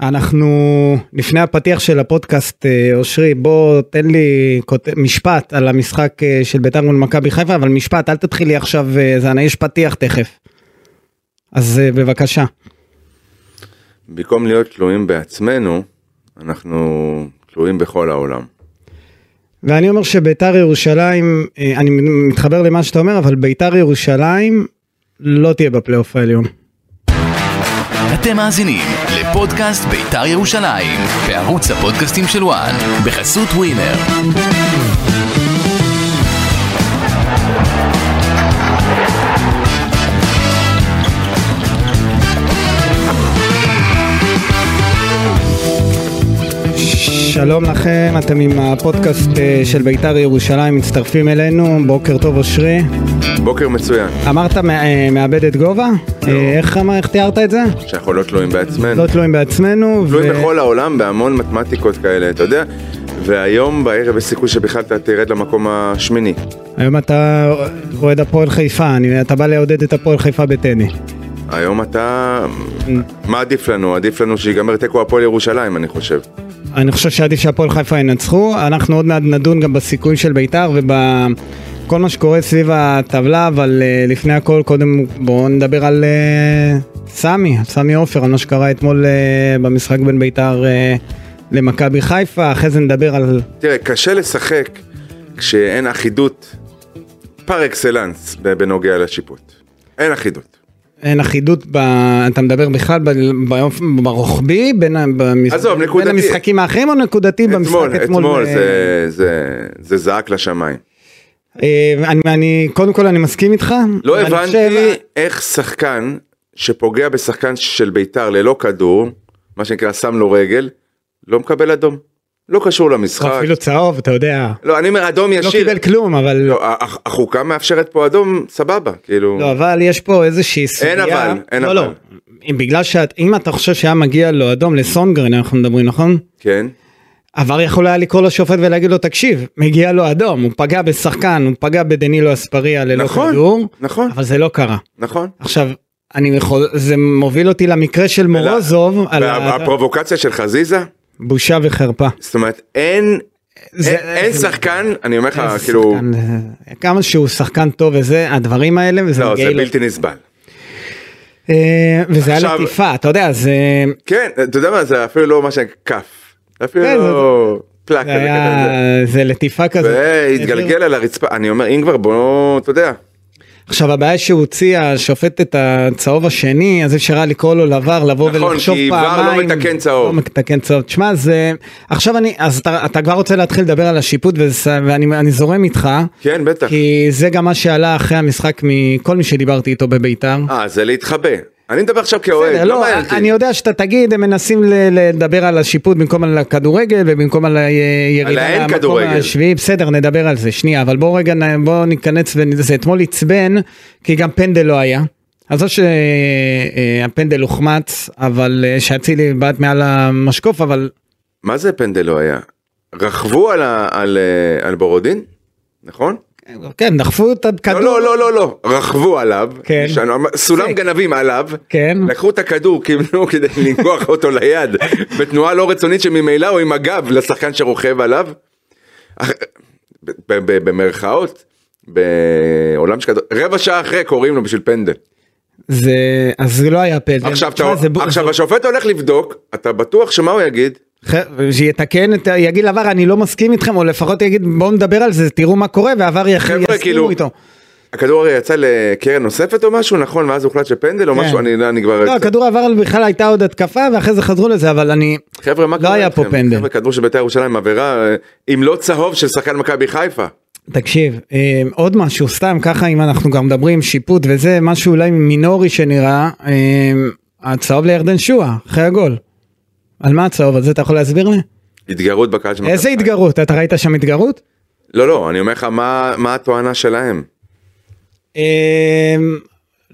אנחנו לפני הפתיח של הפודקאסט אה, אושרי בוא תן לי כות- משפט על המשחק אה, של בית"ר מול מכבי חיפה אבל משפט אל תתחיל לי עכשיו אה, זה יש פתיח תכף. אז אה, בבקשה. במקום להיות תלויים בעצמנו, אנחנו תלויים בכל העולם. ואני אומר שבית"ר ירושלים אה, אני מתחבר למה שאתה אומר אבל בית"ר ירושלים לא תהיה בפלייאוף העליון. אתם מאזינים לפודקאסט בית"ר ירושלים, בערוץ הפודקאסטים של וואן, בחסות ווינר. שלום לכם אתם עם הפודקאסט אה, של בית"ר ירושלים מצטרפים אלינו בוקר טוב אושרי. בוקר מצוין, אמרת אה, מאבדת גובה? אה, איך איך תיארת את זה? שאנחנו לא תלויים בעצמנו. לא תלויים בעצמנו. תלויים ו- בכל העולם בהמון מתמטיקות כאלה, אתה יודע? והיום בערב יש סיכוי שבכלל אתה תרד למקום השמיני. היום אתה אוהד הפועל חיפה, אני- אתה בא לעודד את הפועל חיפה בטדי. היום אתה... מה עדיף לנו? עדיף לנו שיגמר תיקו הפועל ירושלים, אני חושב. אני חושב שעדיף שהפועל חיפה ינצחו, אנחנו עוד מעט נדון גם בסיכויים של בית"ר ובכל מה שקורה סביב הטבלה, אבל uh, לפני הכל קודם בואו נדבר על uh, סמי, סמי עופר, על מה שקרה אתמול uh, במשחק בין בית"ר uh, למכבי חיפה, אחרי זה נדבר על... תראה, קשה לשחק כשאין אחידות פר אקסלנס בנוגע לשיפוט. אין אחידות. אין אחידות, ב... אתה מדבר בכלל ב... באופ... ברוחבי בין, במש... עזוב, בין נקודתי. המשחקים האחרים או נקודתי במשחק אתמול, אתמול? אתמול ב- זה- זה- זה זעק לשמיים. אה, אני, אני, קודם כל אני מסכים איתך. לא הבנתי חושב- איך שחקן שפוגע בשחקן של ביתר ללא כדור, מה שנקרא שם לו רגל, לא מקבל אדום. לא קשור למשחק. אפילו צהוב, אתה יודע. לא, אני אומר אדום לא ישיר. קיבל כלום, אבל... לא, הח- החוקה מאפשרת פה אדום, סבבה, כאילו. לא, אבל יש פה איזושהי סוגיה. אין אבל, אין לא, אבל. לא. אם בגלל שאת, אם אתה חושב שהיה מגיע לו אדום לסונגרן, אנחנו מדברים, נכון? כן. עבר יכול היה לקרוא לשופט ולהגיד לו, תקשיב, מגיע לו אדום, הוא פגע בשחקן, הוא פגע בדנילו אספריה ללא נכון, כדור, נכון, אבל זה לא קרה. נכון. עכשיו, אני יכול, זה מוביל אותי למקרה של מורוזוב, על ה- והפרובוקציה של חזיזה, בושה וחרפה. זאת אומרת, אין, זה- אין- אין זה- שחקן, אני אומר לך, כאילו, שחקן, אה, כמה שהוא שחקן טוב וזה, הדברים האלה, וזה לא, זה. בלתי נסבל. אה, וזה היה עכשיו- לטיפה, אתה יודע, זה כן, אתה יודע מה, זה אפילו לא מה שנקרא כף. אפילו כן, לא פלאק זה כזה, זה. היה, זה לטיפה כזה. והתגלגל על הרצפה, אני אומר, אם כבר בוא, אתה יודע, עכשיו הבעיה שהוא הוציא השופט את הצהוב השני, אז אפשר היה לקרוא לו לבר, לבוא נכון, ולחשוב כי ור לא פעמיים. מתקן צהוב. לא מתקן צהוב. תשמע, זה... עכשיו אני, אז אתה, אתה כבר רוצה להתחיל לדבר על השיפוט, וזה, ואני אני זורם איתך. כן, בטח. כי זה גם מה שעלה אחרי המשחק מכל מי שדיברתי איתו בביתר. אה, זה להתחבא. אני מדבר עכשיו כאוהד, לא לא, מעניין אותי. אני יודע שאתה תגיד, הם מנסים לדבר על השיפוט במקום על הכדורגל ובמקום על הירידה למקום. השביעי, בסדר, נדבר על זה, שנייה, אבל בואו רגע, בואו ניכנס, וזה אתמול עצבן, כי גם פנדל לא היה. אז לא שהפנדל הוחמץ, אבל אה, שאצילי בעט מעל המשקוף, אבל מה זה פנדל לא היה? רכבו על ה- על, אה, על בורודין? נכון? כן, דחפו את הכדור. לא, לא, לא, לא, לא, רכבו עליו, כן. סולם. גנבים עליו, כן. לקחו את הכדור, קיבלו כדי לנגוח אותו ליד, בתנועה לא רצונית שממילא הוא עם הגב לשחקן שרוכב עליו. במרכאות, בעולם של כדור, רבע שעה אחרי קוראים לו בשביל פנדל. זה, אז זה לא היה פנדל. עכשיו, אתה- עכשיו השופט הולך לבדוק, אתה בטוח שמה הוא יגיד? שיתקן את, יגיד לעבר אני לא מסכים איתכם, או לפחות יגיד בואו נדבר על זה, תראו מה קורה, ועבר יסכימו כאילו, איתו. הכדור הרי יצא לקרן נוספת או משהו, נכון? ואז הוחלט שפנדל או כן. משהו, אני אני כבר... לא, הכדור עבר בכלל הייתה עוד התקפה ואחרי זה חזרו לזה אבל אני חבר'ה, מה לא קורה היה פה? פנדל. חבר'ה, כדור של בית"ר ירושלים עבירה, אה, אם לא צהוב של שחקן מכבי חיפה. תקשיב אה, עוד משהו סתם ככה אם אנחנו גם מדברים שיפוט וזה משהו אולי מינורי שנראה אה, הצהוב לירדן שואה אחרי הגול. על מה הצהוב הזה אתה יכול להסביר לי? התגרות בקהל של מכבי איזה חיפה. התגרות אתה ראית שם התגרות? לא, לא, אני אומר לך מה מה התואנה שלהם. אה,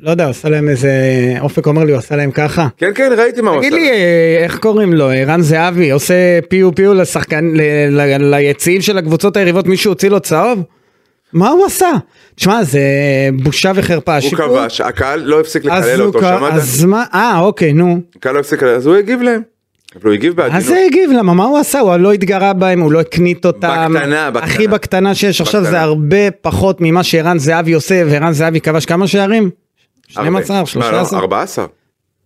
לא יודע עשה להם איזה אופק אומר לי הוא עשה להם ככה. כן, כן, ראיתי מה הוא עשה. תגיד לי אה, איך קוראים לו ערן זהבי עושה פיו פיו לשחקן ליציעים של הקבוצות היריבות מישהו הוציא לו צהוב? מה הוא עשה? תשמע זה בושה וחרפה. הוא כבש, הקהל לא הפסיק לקלל אותו, שמעת? אז מה, אה אוקיי נו. הקהל לא הפסיק לקלל, אז הוא הגיב להם. אבל הוא הגיב בעדינות. זה הגיב? למה? מה הוא עשה? הוא לא התגרה בהם, הוא לא הקנית אותם. בקטנה, בקטנה. הכי בקטנה שיש. עכשיו בקטנה. זה הרבה פחות ממה שערן זהבי עושה, וערן זהבי כבש כמה שערים? 12, הרבה. 13? לא, לא, 14.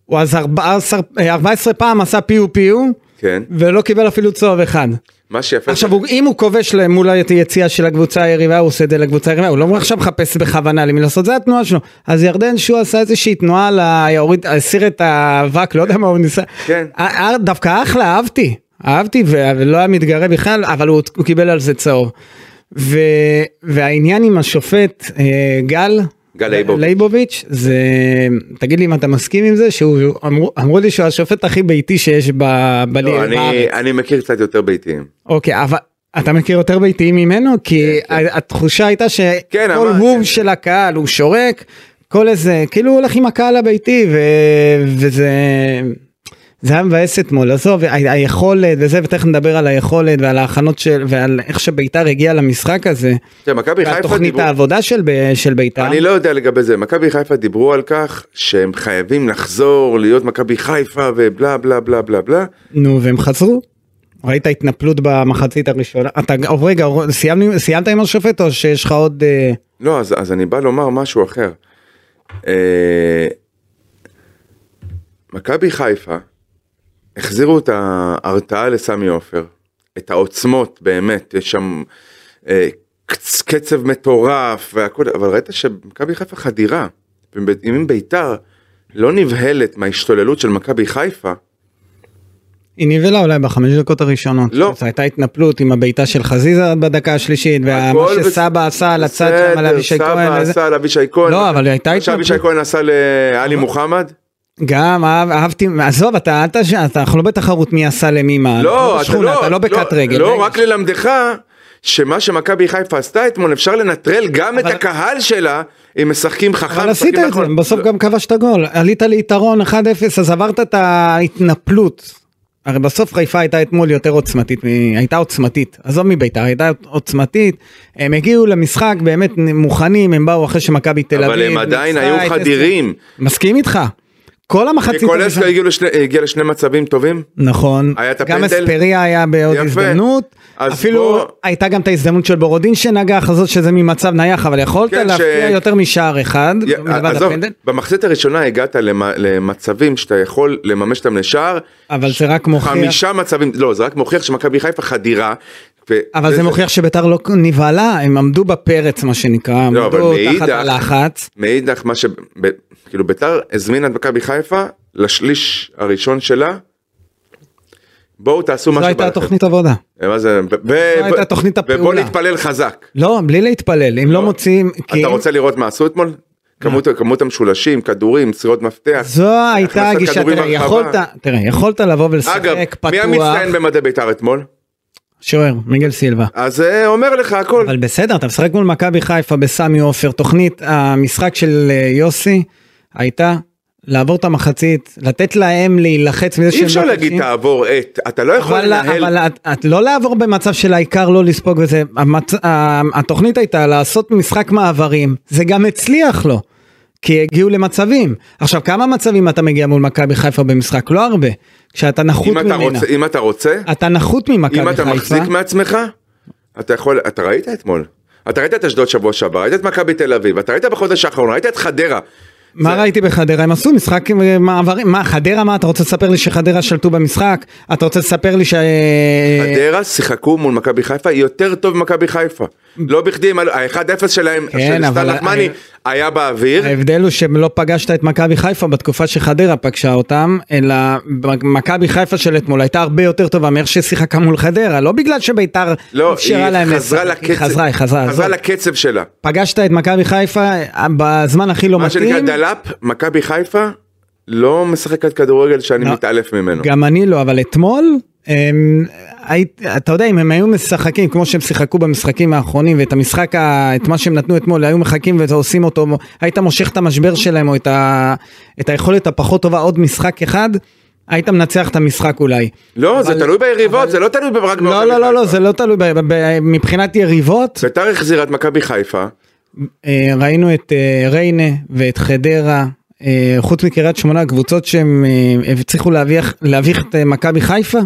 הוא אז 14 אה, 14 פעם עשה פיו פיו, כן. ולא קיבל אפילו צהוב אחד. מה שיפה. עכשיו, הוא- אם הוא כובש מול היציאה של הקבוצה היריבה, הוא עושה את זה לקבוצה היריבה, הוא לא עכשיו מחפש בכוונה למי לעשות, זה התנועה שלו. אז ירדן שועה עשה איזושהי תנועה, לה- הסיר את האבק, לא יודע מה הוא ניסה. כן. דווקא אחלה, אהבתי. אהבתי ולא היה מתגרה בכלל, אבל הוא, הוא קיבל על זה צהוב. ו, והעניין עם השופט אה, גל לייבוביץ'. לייבוביץ', זה, תגיד לי אם אתה מסכים עם זה, שהוא, אמרו, אמרו לי שהוא השופט הכי ביתי שיש ב, בליגה לא, אני, בארץ. אני מכיר קצת יותר ביתיים. אוקיי, אבל אתה מכיר יותר ביתיים ממנו? כי כן, כן. התחושה הייתה כן, שכל אמר- הוב כן. של הקהל הוא שורק, כל איזה, כאילו הוא הולך עם הקהל הביתי, ו... וזה... זה היה מבאס אתמול, עזוב, היכולת וזה, ותכף נדבר על היכולת ועל ההכנות של, ועל איך שביתר הגיע למשחק הזה, תראה, מכבי חיפה דיברו, העבודה של, של ביתר. אני לא יודע לגבי זה, מכבי חיפה דיברו על כך שהם חייבים לחזור להיות מכבי חיפה ובלה בלה בלה בלה בלה. נו, והם חזרו. ראית התנפלות במחצית הראשונה? אתה, או רגע, סיימנו, סיימת עם השופט או שיש לך עוד... אה, לא, אז, אז אני בא לומר משהו אחר. אה, מכבי חיפה החזירו את ההרתעה לסמי עופר, את העוצמות באמת, יש שם אה, קצ- קצב מטורף והכל, אבל ראית שמכבי חיפה חדירה, אם ביתר לא נבהלת מההשתוללות של מכבי חיפה, היא נבהלה אולי בחמש דקות הראשונות. לא. זו הייתה התנפלות עם הבעיטה של חזיזה בדקה השלישית, ומה שסבא עשה על הצד שם על אבישי כהן. סבא. עשה על אבישי כהן, לא, אבל הייתה מה שאבישי התנפלות. כהן עשה לעלי מוחמד, גם אהב- אהבתי, עזוב, אתה אל תש... אתה- אנחנו לא בתחרות מי עשה למי מה. לא, אנחנו בשכונה, אתה לא בקט רגל. לא. רק ללמדך שמה שמכבי חיפה עשתה אתמול אפשר לנטרל גם את אבל- הקהל שלה אם משחקים חכם. אבל עשית את זה, נכון. בסוף לא, גם כבשת גול, עלית ליתרון 1-0, אז עברת את ההתנפלות. הרי בסוף חיפה הייתה אתמול יותר עוצמתית, הייתה עוצמתית, עזוב מביתר, הייתה עוצמתית, הם הגיעו למשחק באמת מוכנים, הם באו אחרי שמכבי תל אביב. אבל הם עדיין היו את חדירים. מסכים איתך. כל המחצית הראשונה- הגיע לשני- הגיע לשני מצבים טובים. נכון, היה את גם הפנדל? אספריה היה בעוד יפה. הזדמנות, אפילו בוא- הייתה גם את ההזדמנות של בורודין שנגח, הזאת שזה ממצב נייח, אבל יכולת כן, להפקיע ש- יותר משער אחד, י- עזוב, הפנדל, במחצית הראשונה הגעת למ- למצבים שאתה יכול לממש אותם לשער. אבל זה רק מוכיח, חמישה מצבים, לא, זה רק מוכיח שמכבי חיפה חדירה. אבל זה מוכיח שביתר לא נבהלה, הם עמדו בפרץ מה שנקרא, לא, עמדו תחת הלחץ, מאידך מה ש... ב- כאילו ביתר הזמינה את מכבי חיפה לשליש הראשון שלה. בואו תעשו מה זו הייתה תוכנית עבודה. מה זה? ו- ו- הייתה תוכנית הפעולה. נתפלל חזק. לא, בלי להתפלל, אם לא מוצאים, כי אתה רוצה לראות מה עשו אתמול? כמות, כמות המשולשים, כדורים, מסירות מפתח. זו הייתה הגישה, תראה. יכולת, תראה, יכולת לבוא ולשחק אגב, פתוח, מי המצטיין במדי ביתר אתמול? שוער, מיגל סילבה. אז זה אומר לך הכל. אבל בסדר, אתה משחק מול מכבי חיפה בסמי עופר, תוכנית המשחק של אה, יוסי הייתה לעבור את המחצית, לתת להם להילחץ מזה אי שהם אפשר לא להגיד קשים. תעבור את, אתה לא יכול אבל, לנהל. אבל את, את לא לעבור במצב של העיקר לא לספוג וזה, המצ... התוכנית הייתה לעשות משחק מעברים, זה גם הצליח לו, כי הגיעו למצבים. עכשיו כמה מצבים אתה מגיע מול מכבי חיפה במשחק? לא הרבה. כשאתה נחות אם אתה ממנה. רוצה, אם אתה רוצה, אתה נחות ממכבי אם חיפה. אתה מחזיק מעצמך, אתה יכול, אתה ראית אתמול. אתה ראית את אשדוד שבוע שעבר, ראית את מכבי תל אביב, אתה ראית בחודש האחרון, ראית את חדרה. מה זה- ראיתי בחדרה? הם עשו משחק עם אה, מעברים. מה, חדרה מה? אתה רוצה לספר לי שחדרה שלטו במשחק? אתה רוצה לספר לי ש... חדרה שיחקו מול מכבי חיפה יותר טוב ממכבי חיפה. לא בכדי, הם עלו- ה-1-0 שלהם, כן, של סטן נחמני, היה באוויר. ההבדל הוא שלא פגשת את מכבי חיפה בתקופה שחדרה פגשה אותם, אלא מכבי חיפה של אתמול הייתה הרבה יותר טובה מאיך ששיחקה מול חדרה, לא בגלל שביתר לא, אפשרה היא להם חזרה לשחק. היא לקצב, חזרה, היא חזרה, חזרה. לקצב שלה. פגשת את מכבי חיפה אה, בזמן הכי לא מתאים, דלאפ, מכבי חיפה לא משחקת כדורגל שאני לא. מתעלף ממנו. גם אני לא, אבל אתמול, הם, היית, אתה יודע, אם הם היו משחקים כמו שהם שיחקו במשחקים האחרונים, ואת המשחק, ה, את מה שהם נתנו אתמול, היו מחכים ועושים אותו, היית מושך את המשבר שלהם, או את, ה, את היכולת הפחות טובה עוד משחק אחד, היית מנצח את המשחק אולי. לא, זה אבל- תלוי ביריבות, אבל- זה לא תלוי רק לא, במכבי לא, לא, לא, חיפה. זה לא תלוי, ב, ב, מבחינת יריבות, ביתר החזירה את מכבי חיפה, ראינו את אה, ריינה ואת חדרה, אה, חוץ מקריית שמונה, קבוצות שהם אה, הצליחו להביך, להביך את אה, מכבי חיפה,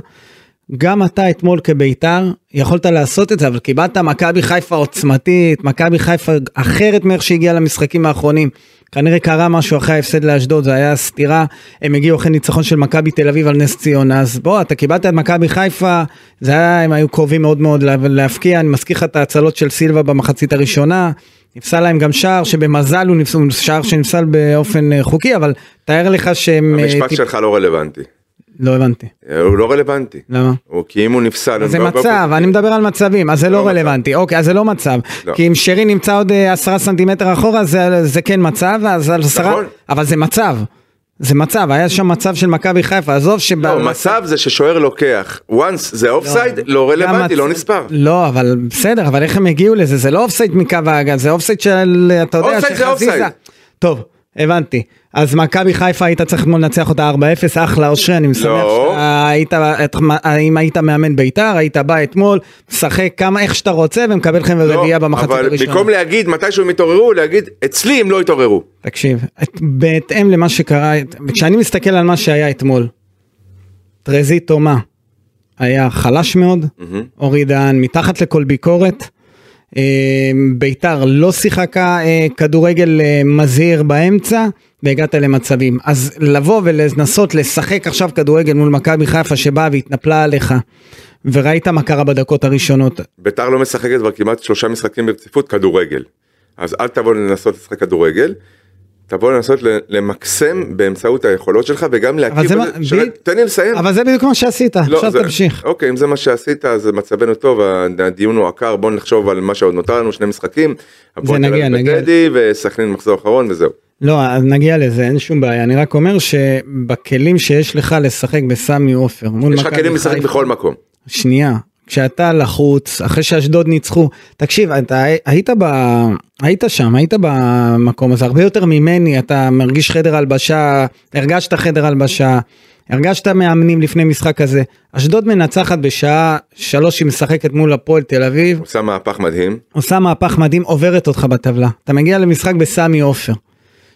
גם אתה אתמול כביתר יכולת לעשות את זה, אבל קיבלת מכבי חיפה עוצמתית, מכבי חיפה אחרת מאיך שהגיעה למשחקים האחרונים. כנראה קרה משהו אחרי ההפסד לאשדוד, זה היה סתירה, הם הגיעו אחרי ניצחון של מכבי תל אביב על נס ציונה, אז בוא, אתה קיבלת את מכבי חיפה, זה היה, הם היו קרובים מאוד מאוד לה- להפקיע, אני מזכיר לך את ההצלות של סילבה במחצית הראשונה, נפסל להם גם שער שבמזל הוא נפסל, שער שנפסל באופן אה, חוקי, אבל תאר לך שהם... אה, המשפט טיפ- שלך לא רלוונטי. לא הבנתי, הוא לא רלוונטי. למה? הוא- כי אם הוא נפסל... זה לא- מצב, באופן- אני מדבר על מצבים, אז זה לא לא מצב. רלוונטי, אוקיי, אז זה לא מצב. לא. כי אם שרי נמצא עוד אה, עשרה סנטימטר אחורה, זה- זה כן מצב, אז על עשרה, נכון. אבל זה מצב. זה מצב, היה שם מצב של מכבי חיפה, עזוב שב... לא, מצב זה ששוער לוקח, once זה אופסייד, לא רלוונטי, גם לא נספר. לא, אבל בסדר, אבל איך הם הגיעו לזה? זה לא אופסייד מקו האגן, זה אופסייד של, אתה יודע, אופסייד זה שחזיזה- אופסייד. טוב, הבנתי. אז מכבי חיפה היית צריך אתמול לנצח אותה 4-0, אחלה אושרי, אני משמח לא. שהיית, את- אם היית מאמן בית"ר, היית בא אתמול, משחק כמה, איך שאתה רוצה, ומקבל לכם לא, רביעייה במחצית אבל הראשונה. במקום להגיד מתי שהם יתעוררו, להגיד אצלי הם לא התעוררו. תקשיב, את- בהתאם למה שקרה, כשאני מסתכל על מה שהיה אתמול, טרזי תומה היה חלש מאוד, אורי דהן מתחת לכל ביקורת, ביתר לא שיחקה אה, כדורגל אה, מזהיר באמצע, והגעת למצבים. אז לבוא ולנסות לשחק עכשיו כדורגל מול מכבי חיפה שבאה והתנפלה עליך, וראית מה קרה בדקות הראשונות, ביתר לא משחקת כבר כמעט שלושה משחקים ברציפות כדורגל. אז אל תבוא לנסות לשחק כדורגל, תבוא לנסות למקסם באמצעות היכולות שלך וגם להכיר זה בזה, מה- שלא- ב- תן לי לסיים. אבל זה בדיוק מה שעשית, לא, עכשיו זה- תמשיך. אוקיי, אם זה מה שעשית, אז מצבנו טוב, הדיון הוא עקר, בוא נחשוב על מה שעוד נותר לנו, שני משחקים. תל נגיע, נגיע. בטדי וסכנין מחזור אחרון וזהו. לא, אז נגיע לזה, אין שום בעיה. אני רק אומר שבכלים שיש לך לשחק בסמי עופר מול יש לך כלים לשחק בכל מקום. שנייה, כשאתה לחוץ, אחרי שאשדוד ניצחו, תקשיב, אתה היית, ב... היית שם, היית במקום הזה, הרבה יותר ממני, אתה מרגיש חדר הלבשה, הרגשת חדר הלבשה, הרגשת מאמנים לפני משחק כזה. אשדוד מנצחת בשעה שלוש, היא משחקת מול הפועל תל אביב, עושה מהפך מדהים. עושה מהפך מדהים, עוברת אותך בטבלה. אתה מגיע למשחק בסמי עופר.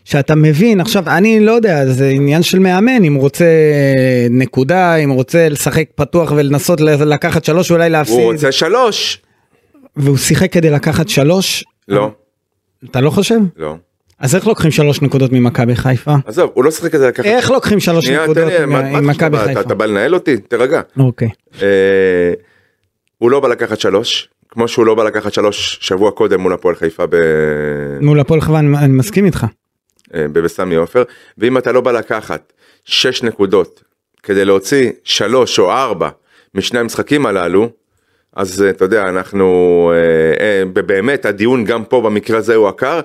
שאתה מבין, עכשיו, אני לא יודע, זה עניין של מאמן, אם הוא רוצה נקודה, אם הוא רוצה לשחק פתוח ולנסות לקחת שלוש, אולי להפסיד, הוא רוצה שלוש. והוא שיחק כדי לקחת שלוש, לא, אתה לא חושב? לא. אז איך לוקחים שלוש נקודות ממכבי חיפה? עזוב, הוא לא שיחק כדי לקחת. איך לוקחים שלוש נקודות תן לי, עם- מה- מה עם אתה מכבי חושב? חיפה? אתה- בא לנהל אותי? תירגע. אוקיי. אה, הוא לא בא לקחת שלוש, כמו שהוא לא בא לקחת שלוש שבוע קודם מול הפועל חיפה ב- מול הפועל חיפה אני מסכים איתך. אה, בסמי עופר, ואם אתה לא בא לקחת שש נקודות כדי להוציא שלוש או ארבע משני המשחקים הללו, אז אה, אתה יודע, אנחנו, אה, באמת הדיון גם פה במקרה הזה הוא עקר,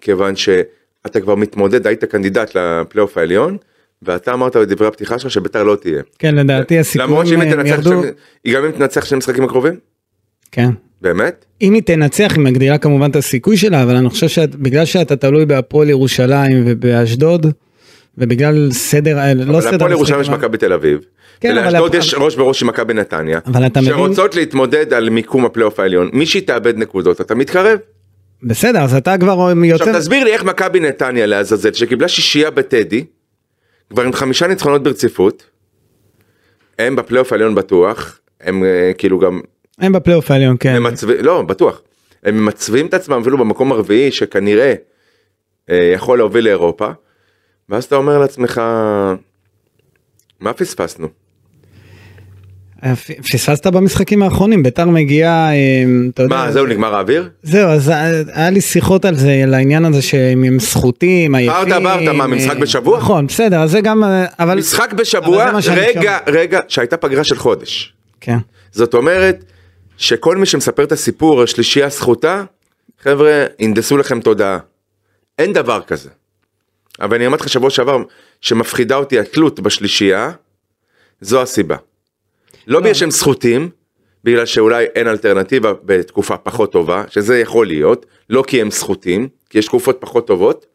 כיוון שאתה כבר מתמודד, היית קנדידט לפלייאוף העליון, ואתה אמרת בדברי הפתיחה שלך שביתר לא תהיה. כן, לדעתי הסיכויים למרות שאם היא תנצח, ירדו, שני- היא גם אם תנצח שני משחקים הקרובים? כן. באמת? אם היא תנצח היא מגדילה כמובן את הסיכוי שלה אבל אני חושב שבגלל שאתה תלוי בהפועל ירושלים ובאשדוד ובגלל סדר לא אבל סדר להפועל ירושלים יש מכבי תל אביב. כן, אבל ולאשדוד יש ראש בראש עם מכבי נתניה. אבל אתה מבין- שרוצות להתמודד על מיקום הפלייאוף העליון. מי שתאבד נקודות אתה מתקרב. בסדר אז אתה כבר יותר עכשיו תסביר לי איך מכבי נתניה לעזאזל שקיבלה שישייה בטדי. כבר עם חמישה ניצחונות ברציפות. הם בפלייאוף העליון בטוח. הם אה, כאילו גם הם בפלייאוף העליון כן ממצבים, לא בטוח. הם ממצבים את עצמם אפילו במקום הרביעי שכנראה אה, יכול להוביל לאירופה. ואז אתה אומר לעצמך מה פספסנו? אה, פספסת במשחקים האחרונים ביתר מגיעה אה, אתה יודע מה זהו נגמר האוויר? זהו אז היה היה לי שיחות על זה על העניין הזה שהם הם סחוטים עייפים ברטה, מה, משחק אה, בשבוע? נכון בסדר אז זה גם אה, אבל משחק בשבוע, רגע, רגע, שהייתה פגרה של חודש. כן זאת אומרת, שכל מי שמספר את הסיפור, השלישייה הסחוטה, חבר'ה, הנדסו לכם תודעה. אין דבר כזה. אבל אני אמרתי לך שבוע שעבר, שמפחידה אותי התלות בשלישייה, זו הסיבה. לא בגלל שהם סחוטים, בגלל שאולי אין אלטרנטיבה בתקופה פחות טובה, שזה יכול להיות, לא כי הם סחוטים, כי יש תקופות פחות טובות.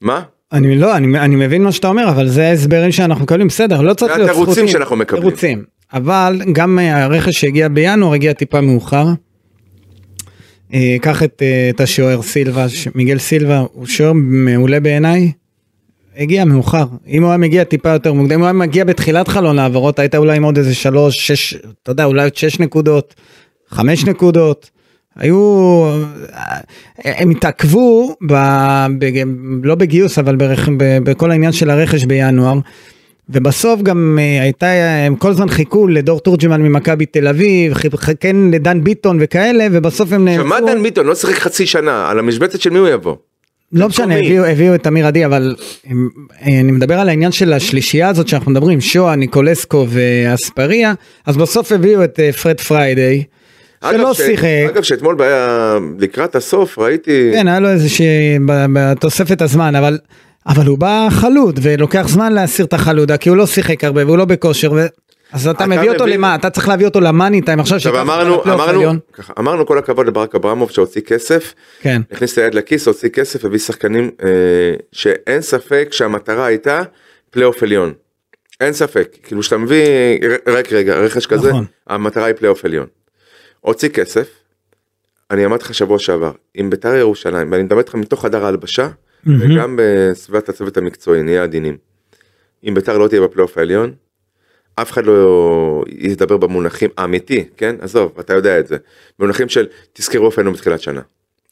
מה? אני לא, אני, אני מבין מה שאתה אומר, אבל זה ההסברים שאנחנו מקבלים, בסדר, לא צריך זה להיות התירוצים זכותים. שאנחנו מקבלים. תירוצים. אבל גם אה, הרכש שהגיע בינואר הגיע טיפה מאוחר. אה, קח את, אה, את השוער סילבה, ש- מיגל סילבה, הוא שוער מעולה בעיניי, הגיע מאוחר. אם הוא היה מגיע טיפה יותר מוקדם, אם הוא היה מגיע בתחילת חלון העברות, היית אולי עם עוד איזה שלוש, שש, אתה יודע, אולי עוד שש נקודות, חמש נקודות. היו, הם התעכבו, ב, ב, לא בגיוס, אבל ברכ, ב, בכל העניין של הרכש בינואר. ובסוף גם אה, הייתה, הם כל הזמן חיכו לדור תורג'מן ממכבי תל אביב, כן לדן ביטון וכאלה, ובסוף הם נעצרו. שמע דן ביטון לא שיחק חצי שנה, על המשבצת של מי הוא יבוא? לא משנה. הביאו, הביאו את אמיר עדי, אבל הם, אה, אני מדבר על העניין של השלישייה הזאת שאנחנו מדברים, שואה, ניקולסקו ואספריה, אז בסוף הביאו את אה, פרד פריידיי, שלא ש- שיחק, אגב, שאתמול ב- לקראת הסוף ראיתי... כן, היה לו איזושהי, ב- בתוספת הזמן, אבל, אבל הוא בא חלוד, ולוקח זמן להסיר את החלודה, כי הוא לא שיחק הרבה והוא לא בכושר, ו... אז אתה אתה מביא אותו מבין- למה? אתה צריך להביא אותו ל money time עכשיו, שיקח אמרנו, אמרנו. ככה, אמרנו כל הכבוד לברק אברמוב שהוציא כסף, כן, הכניס את היד לכיס, הוציא כסף, הביא שחקנים אה, שאין ספק שהמטרה הייתה פלייאוף עליון. אין ספק, כאילו שאתה מביא, רק רגע, רכש כזה, נכון. המטרה היא פלייאוף עליון. הוציא כסף, אני אמרתי לך שבוע שעבר, עם בית"ר ירושלים, ואני מדבר איתך מתוך חדר ההלבשה, וגם בסביבת הצוות המקצועי, נהיה עדינים. אם בית"ר לא תהיה בפלייאוף העליון, אף אחד לא ידבר במונחים האמיתי, כן? עזוב, אתה יודע את זה. במונחים של תזכרו איפה היינו בתחילת שנה.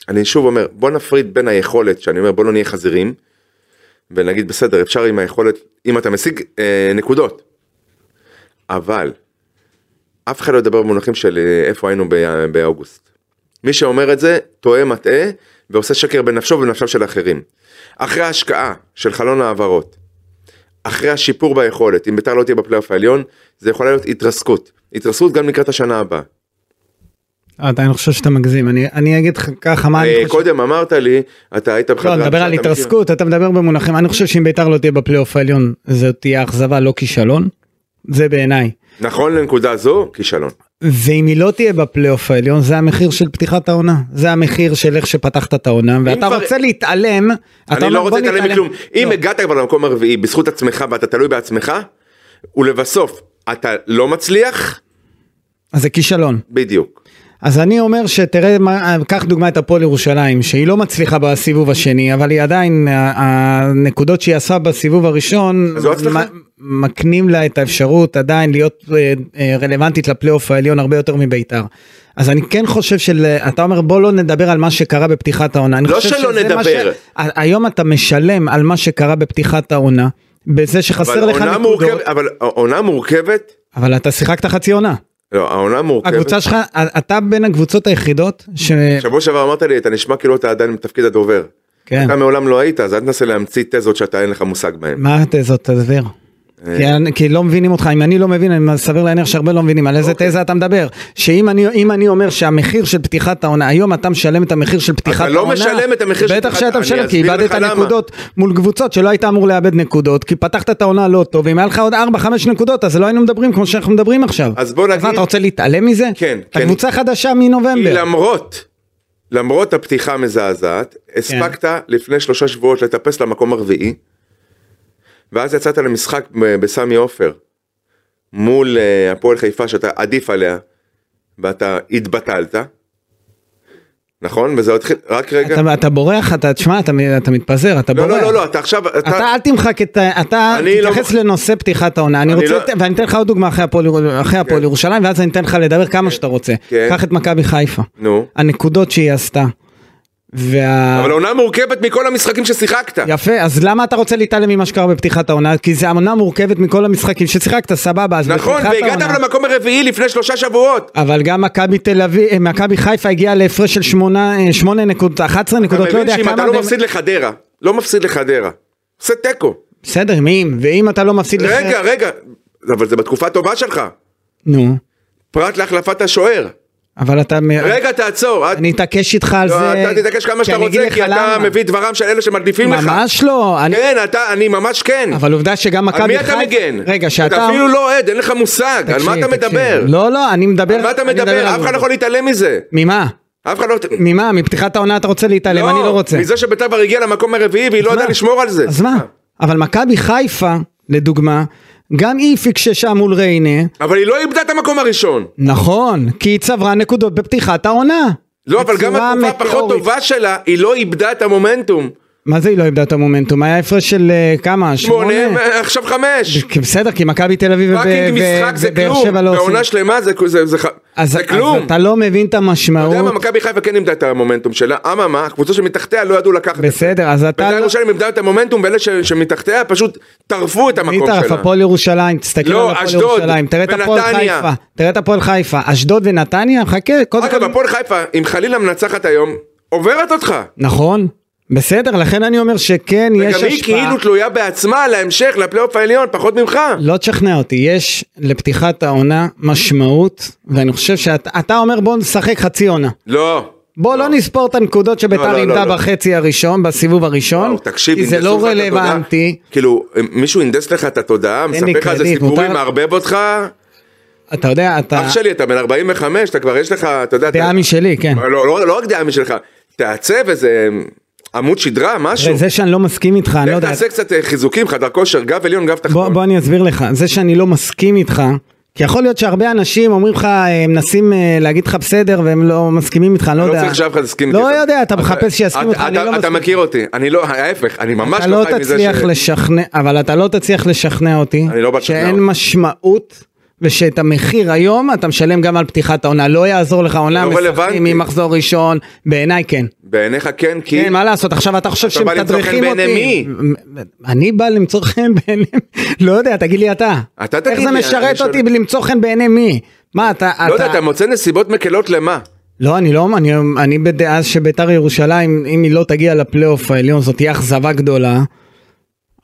אני שוב אומר, בוא נפריד בין היכולת, שאני אומר בוא לא נהיה חזירים, ונגיד בסדר, אפשר עם היכולת, אם אתה משיג אה, נקודות. אבל, אף אחד לא ידבר במונחים של אה, איפה היינו באוגוסט. מי שאומר את זה, טועה, מטעה, ועושה שקר בנפשו ובנפשם של אחרים. אחרי ההשקעה של חלון העברות, אחרי השיפור ביכולת, אם בית"ר לא תהיה בפלייאוף העליון, זה יכולה להיות התרסקות. התרסקות גם לקראת השנה הבאה. אה, אתה אני חושב שאתה מגזים, אני, אני אגיד לך ככה מה אה, אני חושב. קודם אמרת לי, אתה היית בחדר... לא, מדבר על התרסקות, אתה מדבר במונחים, אני חושב שאם ביתר לא תהיה בפלייאוף העליון, זאת תהיה אכזבה, לא כישלון. זה בעיניי. נכון לנקודה זו, כישלון. ואם היא לא תהיה בפלייאוף העליון, זה המחיר של פתיחת העונה. זה המחיר של איך שפתחת את העונה, ואתה כבר- רוצה להתעלם, אני לא רוצה להתעלם. מכלום. אם לא. הגעת כבר למקום הרביעי בזכות עצמך ואתה תלוי בעצמך, ולבסוף אתה לא מצליח, אז זה כישלון. בדיוק. אז אני אומר שתראה, קח דוגמא את הפועל ירושלים, שהיא לא מצליחה בסיבוב השני, אבל היא עדיין, הנקודות שהיא עשה בסיבוב הראשון, מקנים לה את האפשרות עדיין להיות אה, אה, רלוונטית לפלייאוף העליון הרבה יותר מביתר. אז אני כן חושב של, אתה אומר בוא לא נדבר על מה שקרה בפתיחת העונה. לא שלא נדבר. ה- היום אתה משלם על מה שקרה בפתיחת העונה, בזה שחסר לך נקודות, מורכבת, אבל עונה מורכבת, אבל אתה שיחקת חצי עונה. לא, העונה מורכבת. הקבוצה שלך, אתה בין הקבוצות היחידות, ש... שבוע שעבר אמרת לי, אתה נשמע כאילו אתה עדיין בתפקיד הדובר. כן. אתה מעולם לא היית, אז אל תנסה להמציא תזות שאתה אין לך מושג בהן. מה התזות תסביר? כי, אני- כי לא מבינים אותך, אם אני לא מבין, אני סביר להניח שהרבה לא מבינים, על איזה אוקיי. תזה אתה מדבר? שאם אני, אם אני אומר שהמחיר של פתיחת העונה, היום אתה משלם את המחיר של פתיחת לא העונה, משלם את המחיר של בטח פתיחת- שאתה אני משלם, כי איבדת. נקודות מול קבוצות שלא היית אמור לאבד נקודות, כי פתחת את העונה לא טוב, ואם היה לך עוד 4-5 נקודות, אז לא היינו מדברים כמו שאנחנו מדברים עכשיו. אז בוא מה, נגיד- אתה רוצה להתעלם מזה? כן, אתה כן. קבוצה חדשה מנובמבר. למרות, למרות הפתיחה המזעזעת, הספקת לפני שלושה שבועות לטפס למקום הרביעי, ואז יצאת למשחק בסמי עופר, מול אה, הפועל חיפה שאתה עדיף עליה, ואתה התבטלת, נכון? וזה התחיל, רק רגע. אתה, אתה בורח, אתה, תשמע, אתה, אתה מתפזר, אתה לא, בורח. לא, לא, לא, אתה עכשיו, אתה, אתה אל תמחק את ה... אתה לא תתייחס מח- לנושא פתיחת העונה. אני אני רוצה... לא- לת- ואני אתן לך עוד דוגמה אחרי הפועל הפועל ירושלים, ואז אני אתן לך לדבר כמה שאתה רוצה. כן. קח את מכבי חיפה. נו, הנקודות שהיא עשתה. וה... אבל עונה מורכבת מכל המשחקים ששיחקת. יפה, אז למה אתה רוצה להתעלם ממה שקרה בפתיחת העונה? כי זה עונה מורכבת מכל המשחקים ששיחקת, סבבה, אז נכון, בפתיחת והגעת העונה- למקום הרביעי לפני שלושה שבועות. אבל גם מכבי תל אביב, אה, מכבי חיפה הגיעה להפרש של שמונה, אה, שמונה נקודות, 11 אתה נקודות, לא מבין יודע שאם כמה... אתה לא והם- מפסיד לחדרה, לא מפסיד לחדרה, עושה תיקו. בסדר, מי אם? ואם אתה לא מפסיד לך... רגע, רגע, אבל זה בתקופה הטובה שלך, נו, פרט להחלפת השוער. אבל אתה... רגע, תעצור. אני אתעקש איתך על לא, זה. אתה תתעקש כמה שאתה רוצה, כי אתה. מביא דברם של אלה שמדליפים לך. ממש לא. כן, אתה, אני ממש כן. אבל עובדה שגם מכבי על חיפה... מי אתה מגן? רגע, שאתה... אתה אפילו לא אוהד, אין לך מושג, על מה אתה. מדבר? לא, לא, אני מדבר... על מה אתה מדבר? על אף אחד לא. יכול להתעלם מזה. ממה? אף אחד לא... ממה? מפתיחת העונה אתה רוצה להתעלם? אני לא רוצה. מזה שבית"ר כבר הגיע למקום הרביעי והיא לא ידעה מה? לשמור על זה. אז מה? אבל מכבי חיפה, לדוגמה, גם היא פיקששה מול ריינה, אבל היא לא איבדה את המקום הראשון. נכון, כי היא צברה נקודות בפתיחת העונה. לא, אבל גם בצורה בתקופה הפחות. טובה שלה, היא לא איבדה את המומנטום. מה זה היא לא איבדה את המומנטום? היה הפרש של אה, כמה? שמונה, עכשיו חמש. בסדר, כי מכבי תל אביב ובאר כלום, שבע לא עושים. בעונה שלמה זה- זה זה ח- אז, כלום. אתה לא מבין את אתה יודע מה, המשמעות. מכבי חיפה כן איבדה את המומנטום שלה, אממה, הקבוצות שמתחתיה לא ידעו לקחת את זה. בסדר, אז אתה בית"ר לא... ירושלים איבדה את המומנטום, ואלה שמתחתיה פשוט טרפו את מי המקום טרף? שלה. הפועל ירושלים, תסתכל לא, על הפועל ירושלים, תראה את הפועל. חיפה, תראה את הפועל חיפה, אשדוד ונתניה, חכה, אגב, הפועל חיפה, אם חלילה מנצחת היום, עוברת אותך. נכון, בסדר, לכן אני אומר שכן, יש וגם היא השפעה, כאילו תלויה בעצמה להמשך, לפלייאוף העליון, פחות ממך. לא תשכנע אותי, יש לפתיחת העונה משמעות, ואני חושב שאתה אתה אומר בוא נשחק חצי עונה. לא. בוא לא נספור את הנקודות לא, שביתר לא, איבדה לא. בחצי הראשון, בסיבוב הראשון, וואו, תקשיב, כי זה לא. רלוונטי, כאילו, מישהו הנדס לך את התודעה, לי מספר לך איזה סיפורים, מערבב אותך. אתה יודע, אתה, אח שלי, אתה בן 45, אתה כבר יש לך, אתה יודע, דעה משלי, כן. לא, לא, לא רק דעה משלך, תעצב איזה עמוד שדרה, משהו. זה שאני לא מסכים איתך, אני לא יודע, תעשה קצת אה, חיזוקים, חדר כושר, גב עליון, גב בוא, תחתון. בוא אני אסביר לך, זה שאני לא מסכים איתך, כי יכול להיות שהרבה אנשים אומרים לך, הם מנסים אה, להגיד לך בסדר והם לא מסכימים איתך, אני לא לא יודע. צריך שאף אחד יסכים לא איתי. יודע, אתה מחפש שיסכימו אתה- אותך, אני אתה- לא אתה מסכים. מכיר אותי, אני לא, ההפך, אני ממש אתה לא לא חי מזה ש... אבל אתה לא תצליח לשכנע אותי, אני לא שאין. משמעות. ושאת המחיר היום אתה משלם גם על פתיחת העונה, לא יעזור לך עונה, לא משחקים. ממחזור ראשון, בעיניי כן. בעיניך כן, כי... כן, מה לעשות, עכשיו אתה חושב אתה בא למצוא חן אותי. בעיני אני בא למצוא חן בעיני, לא יודע, תגיד לי אתה. אתה תגיד איך זה לי, משרת אותי בלמצוא חן בעיני מי? מה, אתה... לא יודע, אתה מוצא נסיבות מקלות למה? לא, אני לא, אני, אני בדעה שביתר ירושלים, אם היא לא תגיע לפלייאוף העליון, זאת תהיה אכזבה גדולה.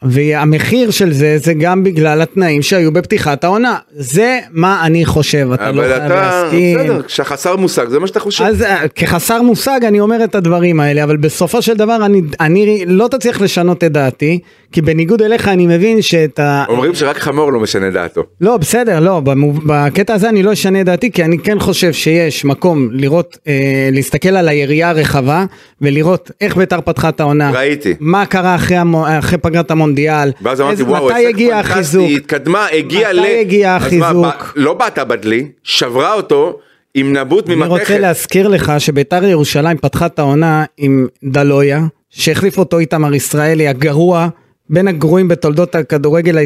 והמחיר של זה, זה גם בגלל התנאים שהיו בפתיחת העונה. זה מה אני חושב, אתה לא אבל חייב אתה, להסכים. בסדר, כשחסר מושג, זה מה שאתה חושב. אז אה, כחסר מושג אני אומר את הדברים האלה, אבל בסופו של דבר אני, אני לא תצליח לשנות את דעתי, כי בניגוד אליך אני מבין שאת ה... אומרים שרק חמור לא משנה דעתו. לא, בסדר, לא, בקטע הזה אני לא אשנה את דעתי, כי אני כן חושב שיש מקום לראות, אה, להסתכל על היריעה הרחבה, ולראות איך ביתר פתחה את העונה. ראיתי. מה קרה אחרי, המו, אחרי פגרת המונדיאל. ואז אמרתי וואו, מתי הגיע החיזוק. התקדמה, הגיעה ל... מתי הגיע החיזוק? לא בעטה בדלי, שברה אותו עם נבוט אני רוצה ממתכת. להזכיר לך שביתר ירושלים פתחה את העונה עם דלויה, שהחליף אותו איתמר ישראלי הגרוע, בין הגרועים בתולדות הכדורגל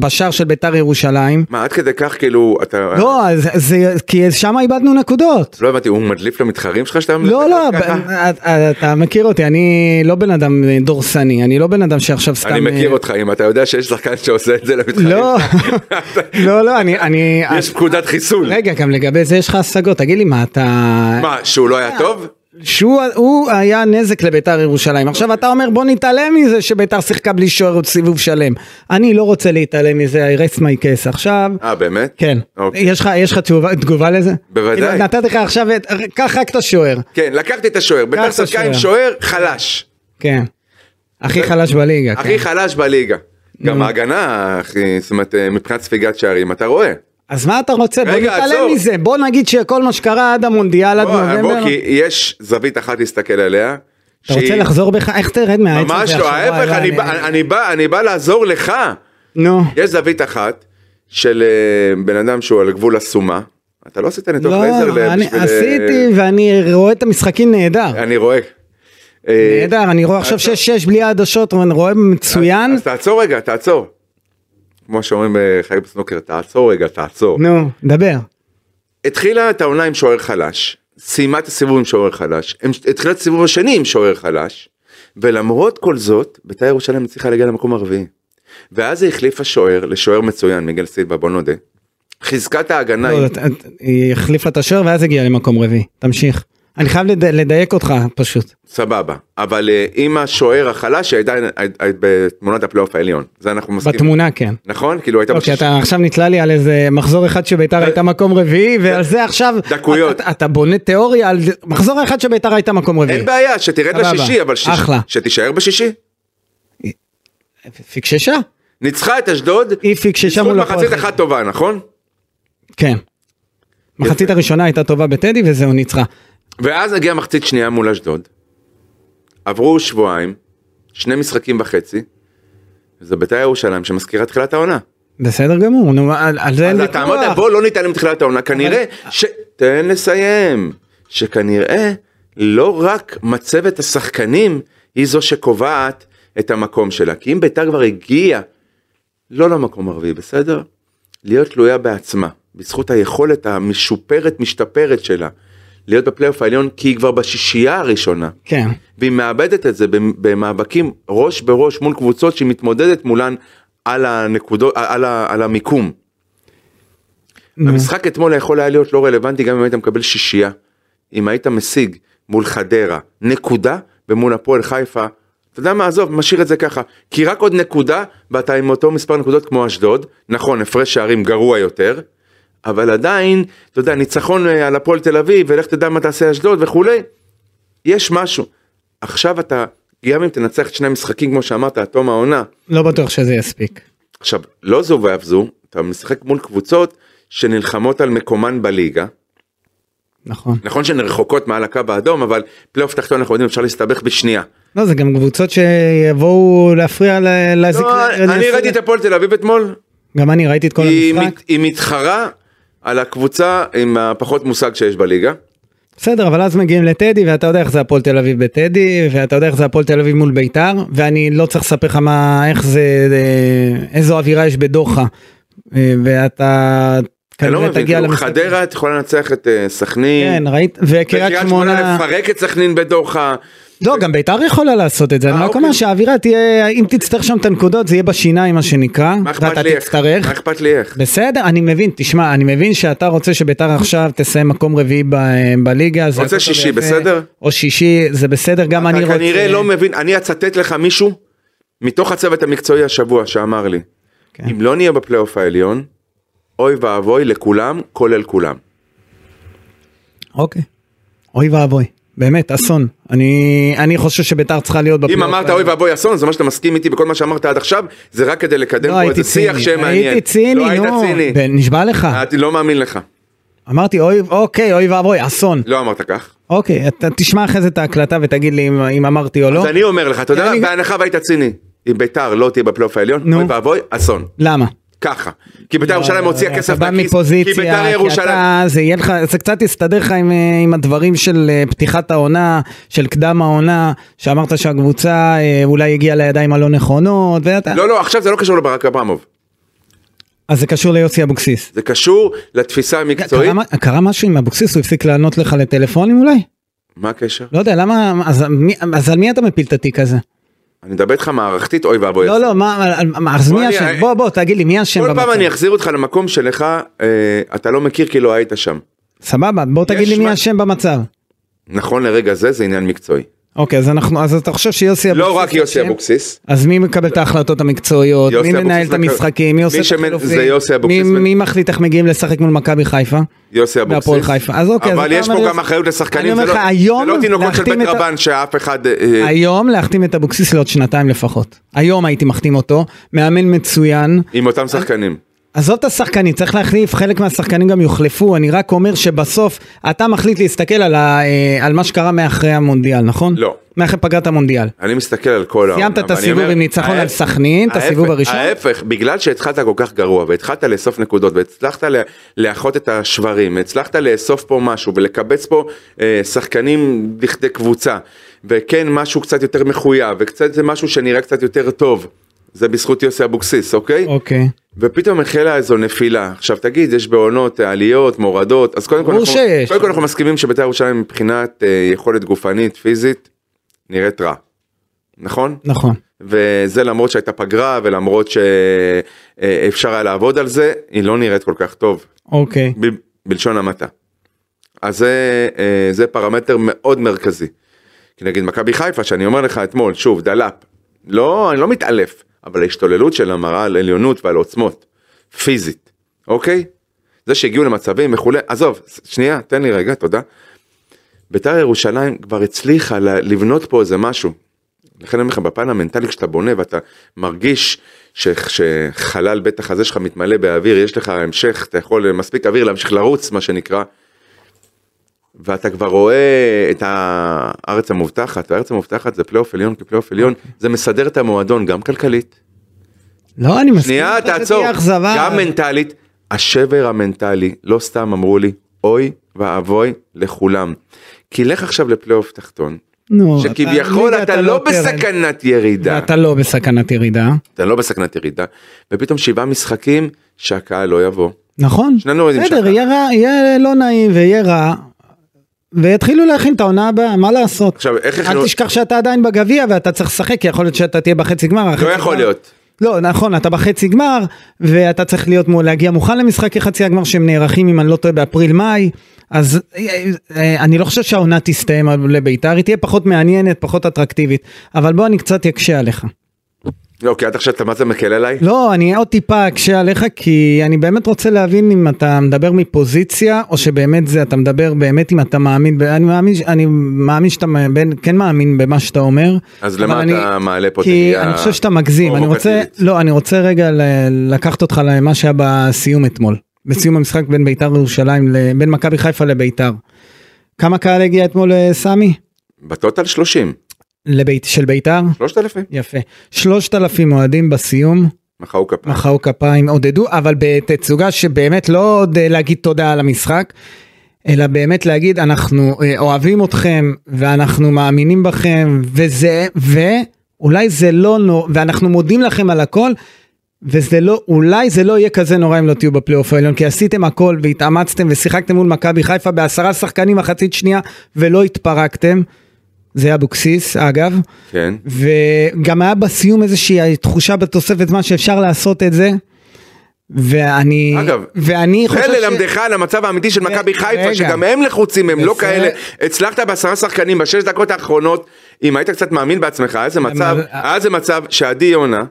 בשער של ביתר ירושלים. מה, עד כדי כך כאילו, אתה... לא, אז זה, כי שם איבדנו נקודות. לא הבנתי, הוא מדליף למתחרים שלך שאתה... לא, לא? ב- אתה- מכיר אותי, אני לא בן אדם דורסני, אני לא בן אדם שעכשיו סתם... אני מכיר אה, אותך, אם אתה יודע שיש שחקן שעושה את זה למתחרים לא, לא, לא, אני... אני יש פקודת חיסול. רגע, גם לגבי זה יש לך השגות, תגיד לי מה אתה... מה, שהוא לא היה טוב? שהוא הוא היה נזק לביתר ירושלים. עכשיו אתה אומר בוא נתעלם מזה שביתר שיחקה בלי שוער עוד סיבוב שלם. אני לא רוצה להתעלם מזה, I rest my case. עכשיו, אה, באמת? כן, אוקיי. יש לך יש לך תשובה- תגובה לזה? בוודאי. כאילו, נתתי לך עכשיו, את- קח רק את השוער. כן, לקחתי את השוער, ביתר שיחקה עם. שוער חלש. כן. הכי חלש בליגה. כן. הכי חלש בליגה. גם ההגנה, זאת אומרת, אה, מבחינת ספיגת שערים, אתה רואה. אז מה אתה רוצה? בוא רגע, נתעלם עצור. מזה. בוא נגיד שכל מה שקרה עד המונדיאל, עד בוא, בוא, נובמבר. כי יש זווית אחת להסתכל עליה. אתה רוצה שהיא- לחזור בך? איך תרד מהעץ הזה ממש? לא, ההפך, וואי, אני בא- אני בא- אני בא לעזור לך. נו. יש זווית אחת של אה, בן אדם שהוא על גבול הסומה. אתה לא עשית ניתוח לא, לייזר אני בשביל, אה, עשיתי ואני רואה את המשחקים נהדר. אני רואה. אה, נהדר, אני רואה עכשיו 6-6 בלי העדשות, ואני רואה מצוין. אז תעצור רגע, תעצור. כמו שאומרים בחיים בסנוקר, תעצור רגע, תעצור. נו, דבר. התחילה את העונה עם שוער חלש, סיימה את הסיבוב עם שוער חלש, התחילה את הסיבוב השני עם שוער חלש, ולמרות כל זאת, בית"ר ירושלים הצליחה להגיע למקום הרביעי. ואז היא החליפה שוער לשוער מצוין, מיגל סילבה, בוא נודה. חיזקה את ההגנה, לא, היא החליפה את השוער ואז הגיעה למקום רביעי. תמשיך. אני חייב לד- לדייק אותך פשוט. סבבה, אבל אה, עם השוער החלש היא עדיין היית בתמונת הפלייאוף העליון, זה אנחנו מסכימים. בתמונה כן. נכון? כאילו הייתה אוקיי, אתה עכשיו נתלה לי על איזה מחזור אחד שביתר הייתה מקום רביעי, ועל זה עכשיו, דקויות. אתה- אתה בונה תיאוריה על מחזור אחד שביתר הייתה מקום רביעי. אין בעיה, שתרד סבבה, לשישי, אבל שיש- אחלה. שתישאר בשישי. פיקששה? ניצחה את אשדוד, היא פיקששה מול הפועל מחצית. אחת טובה, נכון? כן. מחצית הראשונה הייתה טובה בטדי וזהו ניצחה. ואז הגיעה מחצית שנייה מול אשדוד. עברו שבועיים, שני משחקים וחצי, זה בית"ר ירושלים שמזכירה תחילת העונה. בסדר גמור, נו, על על זה אין אז אתה אמרת ויכוח. בוא לא ניתן מתחילת העונה, כנראה ש... תן לסיים. שכנראה לא רק מצבת השחקנים היא זו שקובעת את המקום שלה. כי אם בית"ר כבר הגיעה, לא למקום הרביעי, בסדר? להיות תלויה בעצמה, בזכות היכולת המשופרת, משתפרת שלה, להיות בפלייאוף העליון, כי היא כבר בשישייה הראשונה. כן. והיא מאבדת את זה במאבקים ראש בראש מול קבוצות שהיא מתמודדת מולן על הנקודות, על, ה, על המיקום. נו. המשחק אתמול יכול היה להיות לא רלוונטי גם אם היית מקבל שישייה. אם היית משיג מול חדרה נקודה ומול הפועל חיפה, אתה יודע מה עזוב משאיר את זה ככה כי רק עוד נקודה ואתה עם אותו מספר נקודות כמו אשדוד נכון הפרש שערים גרוע יותר אבל עדיין אתה יודע ניצחון אה, על הפועל תל אביב ולך תדע מה תעשה אשדוד וכולי יש משהו עכשיו אתה גם אם תנצח את שני המשחקים כמו שאמרת עד תום העונה לא בטוח שזה יספיק. עכשיו לא זו ואף זו אתה משחק מול קבוצות שנלחמות על מקומן בליגה נכון. נכון שהן רחוקות מעל הקו האדום אבל פלייאוף תחתון אנחנו יודעים אפשר להסתבך בשנייה. לא, זה גם קבוצות שיבואו להפריע להזיק. לא, אני ראיתי את הפועל תל אביב אתמול, גם אני ראיתי את כל המשחק. היא מתחרה על הקבוצה עם הפחות מושג שיש בליגה. בסדר, אבל אז מגיעים לטדי, ואתה יודע איך זה הפועל תל אביב בטדי, ואתה יודע איך זה הפועל תל אביב מול ביתר, ואני לא צריך לספר לך מה, איך זה, אה, איזו אווירה יש בדוחה, אה, ואתה לא כנראה מבין, תגיע כאילו, למשחק. חדרה את יכולה לנצח את אה, סכנין, כן, ראית, וקריית וקריית שמונה שמונה, לפרק את סכנין בדוחה. לא, גם ביתר יכולה לעשות את זה, אני אה, רק אומר אוקיי. שהאווירה תהיה, אם תצטרך שם את הנקודות, זה יהיה בשיניים מה שנקרא, מה אכפת ואתה לי איך? תצטרך. מה אכפת לי איך? בסדר, אני מבין, תשמע, אני מבין שאתה רוצה שביתר עכשיו תסיים מקום רביעי ב- בליגה. רוצה שישי. בסדר? או שישי, זה בסדר, גם אני אתה רוצה... כנראה לא מבין, אני אצטט לך מישהו מתוך הצוות המקצועי השבוע שאמר לי, כן. אם לא נהיה בפלייאוף העליון, אוי ואבוי לכולם, כולל כולם. אוקיי. אוי ואבוי, באמת, אסון. אני, אני חושב שביתר צריכה להיות אם בפלייאוף אמרת אוי ואבוי אסון, זה מה שאתה מסכים איתי בכל מה שאמרת עד עכשיו, זה רק כדי לקדם לא, פה איזה שיח שמעניין. הייתי ציני, לא נו, ציני. נשבע לך. אני לא מאמין לך. אמרתי, אוי, אוקיי, אוי ואבוי, אסון. לא אמרת כך. אוקיי, אתה תשמע אחרי זה את ההקלטה ותגיד לי אם, אם אמרתי או לא. אז אני אומר לך, אתה יודע, אני- בהנחה והיית ציני, אם ביתר לא תהיה בפלייאוף העליון. אוי ואבוי, אסון. למה? ככה. כי ביתר ירושלים הוציאה כסף אתה בא מפוזיציה, כי. אתה, זה יהיה לך, זה קצת יסתדר לך עם, אה, עם הדברים של אה, פתיחת העונה, של קדם העונה, שאמרת שהקבוצה אה, אולי הגיעה לידיים הלא נכונות, ואתה, לא, לא, עכשיו זה לא קשור לברק אברמוב. אז זה קשור ליוסי אבוקסיס. זה קשור לתפיסה המקצועית. קרה, קרה משהו עם אבוקסיס, הוא הפסיק לענות לך לטלפונים אולי? מה הקשר? לא יודע, למה, אז, מי, אז על מי אתה מפיל את התיק הזה? אני מדבר איתך מערכתית, אוי ואבוי. לא, לא, מה, אז מי אשם? בוא, בוא, תגיד לי, מי אשם כל פעם במצב? אני אחזיר אותך למקום שלך, אה, אתה לא מכיר כי לא היית שם. סבבה, בוא תגיד לי מי אשם במצב. נכון לרגע זה, זה עניין מקצועי. אוקיי, אז אנחנו, אז אתה חושב שיוסי אבוקסיס... לא רק יוסי? אבוקסיס, אז מי מקבל את ההחלטות המקצועיות? מי מנהל את המשחקים? מי עושה את החילופים? זה יוסי אבוקסיס מי- מחליט איך מגיעים לשחק מול מכבי חיפה? יוסי אבוקסיס. והפועל חיפה. אז אוקיי, אבל יש פה גם אחריות לשחקנים, זה לא- לא תינוקות של בית רבן שאף אחד... אה, היום להחתים את אבוקסיס לעוד שנתיים לפחות. היום הייתי מחתים אותו, מאמן מצוין. עם אותם שחקנים. עזוב את השחקנים, צריך להחליף, חלק מהשחקנים גם יוחלפו, אני רק אומר שבסוף אתה מחליט להסתכל על, ה, אה, על מה שקרה מאחרי המונדיאל, נכון? לא. מאחרי פגרת המונדיאל. אני מסתכל על כל העונה. סיימת את הסיבוב אומר, עם ניצחון על ההפך- סכנין, את הסיבוב הראשון? ההפך, בגלל שהתחלת כל כך גרוע והתחלת לאסוף נקודות והצלחת לאחות את השברים, הצלחת לאסוף פה משהו ולקבץ פה אה, שחקנים לכדי קבוצה, וכן משהו קצת יותר מחויב, וקצת זה משהו שנראה קצת יותר טוב. זה בזכות יוסי אבוקסיס, אוקיי? אוקיי. ופתאום החלה איזו נפילה. עכשיו תגיד, יש בעונות אה, עליות, מורדות, אז קודם כל, אנחנו, שיש. קודם כל אנחנו מסכימים שבית"ר ירושלים מבחינת אה, יכולת גופנית, פיזית, נראית רע. נכון? נכון. וזה למרות שהייתה פגרה ולמרות שאפשר היה לעבוד על זה, היא לא נראית כל כך טוב, אוקיי. ב- בלשון המעטה. אז זה, אה, זה פרמטר מאוד מרכזי. כי נגיד מכבי חיפה, שאני אומר לך אתמול, שוב, דלאפ, לא, אני לא מתעלף, אבל ההשתוללות שלה מראה על עליונות ועל עוצמות, פיזית, אוקיי? זה שהגיעו למצבים וכולי, עזוב, שנייה, תן לי רגע, תודה. בית"ר ירושלים כבר הצליחה לבנות פה איזה משהו. לכן אני אומר לך, בפן המנטלי כשאתה בונה ואתה מרגיש ש- שחלל בית החזה שלך מתמלא באוויר, יש לך המשך, אתה יכול מספיק אוויר להמשיך לרוץ, מה שנקרא. ואתה כבר רואה את הארץ המובטחת, והארץ המובטחת זה פלייאוף עליון כפלייאוף עליון, זה מסדר את המועדון גם כלכלית. לא, אני מסכים. שנייה, תעצור. גם מנטלית, השבר המנטלי, לא סתם אמרו לי, אוי ואבוי לכולם. כי לך עכשיו לפלייאוף תחתון, נו, שכביכול ליגה אתה לא תרד. בסכנת ירידה, אתה לא בסכנת ירידה. אתה לא בסכנת ירידה, ופתאום שבעה משחקים שהקהל לא יבוא. נכון. שנינו יודעים בסדר, שהקהל- רע, יהיה לא נעים ויהיה רע. ויתחילו להכין את העונה הבאה, מה לעשות? עכשיו, איך אל הכנו- תשכח שאתה עדיין בגביע ואתה צריך לשחק, כי יכול להיות שאתה תהיה בחצי גמר. לא יכול גמר- להיות. לא, נכון, אתה בחצי גמר, ואתה צריך להיות, מו- להגיע מוכן למשחקי חצי הגמר שהם נערכים, אם אני לא טועה, באפריל-מאי. אז אה, אה, אני לא חושב שהעונה תסתיים לביתר, היא תהיה פחות מעניינת, פחות אטרקטיבית. אבל בוא אני קצת אקשה עליך. לא, כי עד עכשיו אתה מה זה מקל עליי? לא, אני עוד טיפה אקשה עליך, כי אני באמת רוצה להבין אם אתה מדבר מפוזיציה, או שבאמת זה, אתה מדבר באמת אם אתה מאמין, אני מאמין, אני מאמין שאתה מאמין, כן מאמין במה שאתה אומר. אז למה אני- אתה מעלה פה כי תהייה אני חושב שאתה מגזים, אני רוצה? לא, אני רוצה רגע ל- לקחת אותך למה שהיה בסיום אתמול, בסיום המשחק בין ביתר ירושלים, בין מכבי חיפה לביתר. כמה קהל הגיע אתמול לסמי? בטוטל 30, לבית, של ביתר? 3,000, יפה. שלושת אלפים אוהדים בסיום, מחאו כפיים. מחאו כפיים, עודדו, אבל בתצוגה שבאמת לא עוד אה, להגיד תודה על המשחק, אלא באמת להגיד אנחנו אה, אוהבים אתכם ואנחנו מאמינים בכם וזה, ואולי זה לא נורא, ואנחנו מודים לכם על הכל. וזה לא, אולי זה לא יהיה כזה נורא אם לא תהיו בפלייאוף העליון, כי עשיתם הכל והתאמצתם ושיחקתם מול מכבי חיפה בעשרה שחקנים מחצית שנייה ולא התפרקתם. זה אבוקסיס אגב. כן. וגם היה בסיום איזושהי תחושה בתוספת זמן שאפשר לעשות את זה. ואני, אגב, ואני חושב זה ללמדך על המצב האמיתי של מכבי רגע. חיפה, שגם הם לחוצים, הם לא. כאלה. הצלחת בעשרה שחקנים בשש דקות האחרונות, אם היית קצת מאמין בעצמך, היה זה מצב, היה זה מצב שעדי יונה,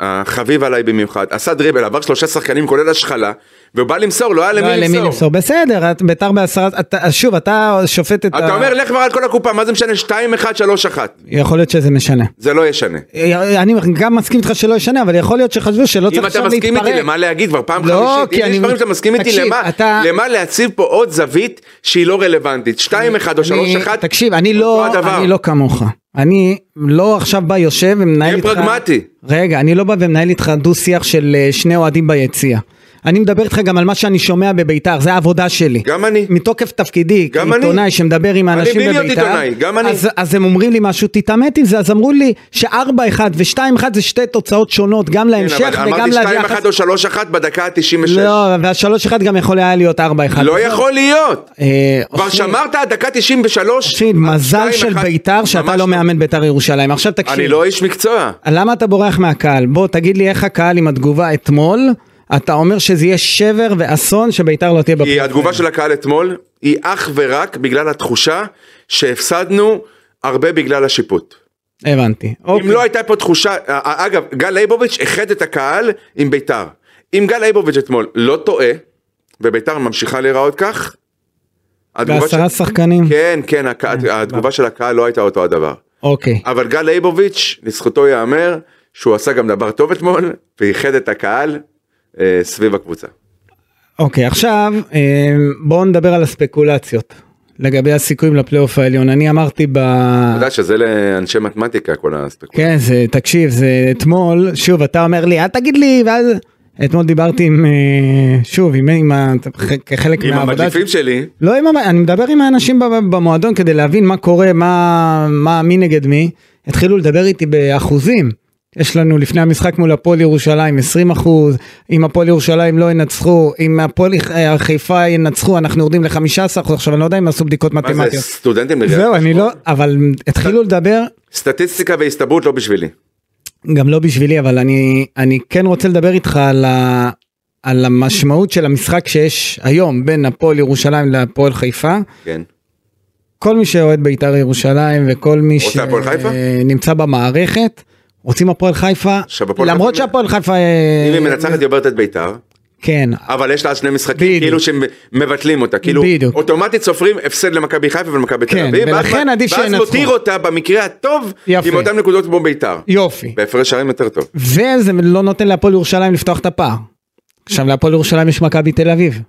החביב עליי במיוחד, עשה דריבל, עבר שלושה שחקנים כולל השחלה, והוא בא למסור, לא היה לא, למי למי למסור. למסור, בסדר, ביתר בעשרה, אתה- שוב, אתה שופט את אתה אומר לך כבר על כל הקופה, מה זה משנה? 2-1, 3-1. יכול להיות שזה משנה. זה לא ישנה. אני גם מסכים איתך שלא ישנה, אבל יכול להיות שחשבו שלא אם צריך אתה עכשיו מסכים להתפרק. איתי למה להגיד כבר פעם לא, חמישית, אם יש דברים שאתה מסכים איתי למה, אתה- להציב פה עוד זווית שהיא לא רלוונטית, 2-1 או 3-1, אני- תקשיב, אני לא. אני לא כמוך. אני לא עכשיו בא יושב ומנהל תהיה איתך... פרגמטי. רגע, אני לא בא ומנהל איתך דו שיח של אה, שני אוהדים ביציע. אני מדבר איתך גם על מה שאני שומע בביתר, זה העבודה שלי. גם אני. מתוקף תפקידי, אני. כעיתונאי שמדבר עם האנשים בלי להיות בביתר, עיתונאי, גם אני. אז, אז הם אומרים לי משהו, תתעמת עם זה, אז אמרו לי ש-4-1 ו-2-1 זה שתי תוצאות שונות, גם כן, להמשך אבל וגם אמרתי 2-1 ליחס. או 3-1 בדקה ה-96. לא, וה-3-1 גם יכול היה להיות 4-1. לא יכול להיות. אה, כבר שמרת עד דקה 93. אופיר, מזל של 2-1, ביתר שאתה ממש לא מאמן ביתר ירושלים. עכשיו תקשיב. אני לא איש מקצוע. למה אתה בורח מהקהל? בוא תגיד לי איך הקהל עם התגובה אתמול, אתה אומר שזה יהיה שבר ואסון שבית"ר לא תהיה כי בפלייאוף. התגובה של הקהל אתמול היא אך ורק בגלל התחושה שהפסדנו הרבה בגלל השיפוט. הבנתי. אוקיי. אם לא הייתה פה תחושה, אה, אגב, גל לייבוביץ' איחד את הקהל עם בית"ר. אם גל לייבוביץ' אתמול לא טועה, ובית"ר ממשיכה להיראות כך, בעשרה של- שחקנים? כן, כן, הק- התגובה של הקהל לא הייתה אותו הדבר. אוקיי. אבל גל לייבוביץ', לזכותו ייאמר, שהוא עשה גם דבר טוב אתמול, ואיחד את הקהל אה, סביב הקבוצה. אוקיי, עכשיו אה, בואו נדבר על הספקולציות. לגבי הסיכויים לפלייאוף העליון. אני אמרתי ב... אתה יודע שזה לאנשי מתמטיקה כל הספקולציה. כן, זה, תקשיב, זה אתמול, שוב, אתה אומר לי, אל תגיד לי, ואז... אתמול דיברתי עם, אה, שוב, עם, עם ה... כחלק עם מהעבודה... המדליפים שלי, לא עם, אני מדבר עם האנשים במועדון כדי להבין מה קורה, מה, מה, מי נגד מי. התחילו לדבר איתי באחוזים. יש לנו לפני המשחק מול הפועל ירושלים 20 אחוז, אם הפועל ירושלים לא ינצחו, אם הפועל אה, חיפה ינצחו, אנחנו יורדים ל-15 אחוז, עכשיו אני לא יודע אם עשו בדיקות מה זה, מתמטיות. סטודנטים זהו, אני? לא, אבל התחילו לדבר, סטטיסטיקה והסתברות לא בשבילי. גם לא בשבילי, אבל אני, אני כן רוצה לדבר איתך על, ה, על המשמעות של המשחק שיש היום בין הפועל ירושלים להפועל חיפה. כן. כל מי שאוהד בית"ר ירושלים וכל מי? שנמצא במערכת רוצים הפועל חיפה למרות שהפועל חיפה אם היא אה, מנצחת היא עוברת את ביתר, כן אבל יש לה שני משחקים בדיוק. כאילו שמבטלים אותה, כאילו בדיוק. אוטומטית סופרים הפסד למכבי חיפה ולמכבי תל כן, אביב, ואז- ולכן עדיף ואז שינצחו. מותיר אותה במקרה הטוב יפה. עם אותן נקודות כמו ביתר, יופי בהפרש שערים יותר טוב. וזה לא נותן להפועל ירושלים לפתוח את הפער. עכשיו להפועל ירושלים יש מכבי תל אביב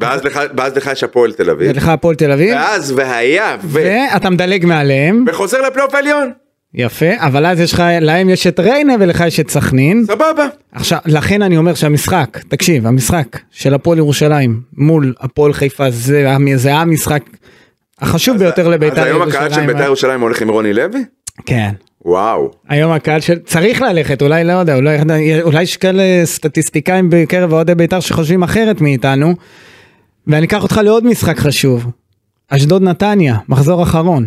ואז לך- ואז לך יש הפועל תל אביב, ולך הפועל תל אביב ואז והיה ו... ואתה מדלג מעליהם וחוזר לפלייאוף העליון, יפה אבל אז יש לך להם יש את ריינה ולך יש את סכנין סבבה. עכשיו לכן אני אומר שהמשחק תקשיב המשחק של הפועל ירושלים מול הפועל חיפה זה, זה המשחק החשוב ביותר לבית"ר אז היום ירושלים. הקהל של בית"ר ירושלים הולך עם רוני לוי? כן. וואו. היום הקהל של... צריך ללכת, אולי לא יודע, אולי, אולי יש כאלה סטטיסטיקאים בקרב אוהדי בית"ר שחושבים אחרת מאיתנו. ואני אקח אותך לעוד משחק חשוב. אשדוד נתניה, מחזור אחרון.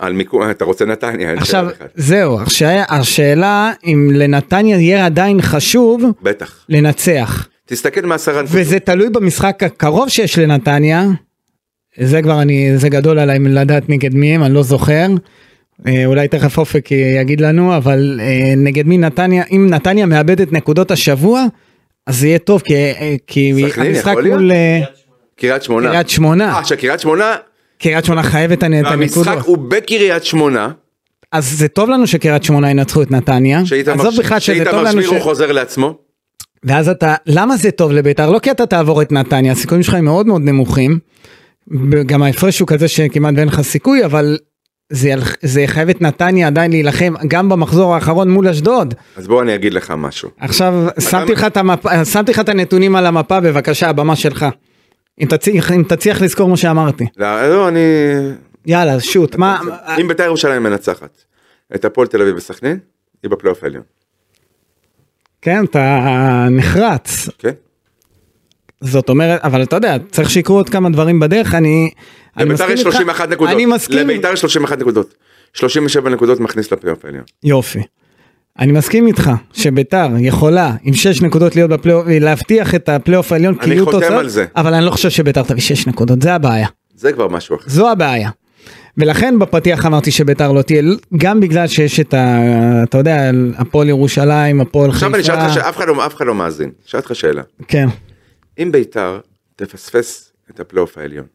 על מיקום, אתה רוצה נתניה. עכשיו. זהו, השאלה, השאלה אם לנתניה יהיה עדיין חשוב בטח. לנצח. תסתכל מעשרה נקודות. וזה תלוי במשחק הקרוב שיש לנתניה. זה כבר אני, זה גדול עליי לדעת נגד מי הם, אני לא זוכר. אה, אולי תכף אופק יגיד לנו, אבל אה, נגד מי נתניה, אם נתניה מאבדת נקודות השבוע, אז זה יהיה טוב, כי, אה, כי המשחק? מול קריית שמונה. קריית שמונה, אה, שקריית שמונה, קריית שמונה חייבת את הנקודות. המשחק הוא בקריית שמונה, אז זה טוב לנו שקריית שמונה ינצחו את נתניה. שאיתמר עזוב בכלל שזה טוב שאיתמר לנו ש... חוזר לעצמו. ואז אתה, למה זה טוב לבית"ר? לא כי אתה תעבור את נתניה, הסיכויים שלך הם מאוד מאוד נמוכים. גם ההפרש הוא כזה שכמעט ואין לך סיכוי, אבל זה, זה יחייב את נתניה עדיין להילחם גם במחזור האחרון מול אשדוד. אז בוא אני אגיד לך משהו. עכשיו לך, שמתי לך את הנתונים על המפה, בבקשה, הבמה שלך. אם תצליח, אם תצליח לזכור מה שאמרתי. לא, לא, אני... יאללה, שוט, מה... אם בית"ר ירושלים מנצחת את הפועל תל אביב וסכנין, היא בפלייאוף העליון. כן, אתה נחרץ. כן? זאת אומרת, אבל אתה יודע, צריך שיקרו עוד כמה דברים בדרך, אני... לבית"ר יש איתך. 31 נקודות. אני מסכים. לבית"ר יש 31 נקודות. 37 נקודות מכניס לפלייאוף העליון. יופי. אני מסכים איתך שבית"ר יכולה עם 6 נקודות להיות בפלייאוף, להבטיח את הפלייאוף העליון, כי אני יהיו חותם תוצאות, על זה. אבל אני לא חושב שבית"ר תביא 6 נקודות, זה הבעיה. זה כבר משהו אחר. זו הבעיה. ולכן בפתיח אמרתי שבית"ר לא תהיה, גם בגלל שיש את ה... אתה יודע, הפועל ירושלים, הפועל עכשיו אני אשאל אותך, חיפה. שאף אחד לא- אף אחד לא מאזין. אשאל אותך שאלה. כן. אם בית"ר תפספס את הפלייאוף העליון,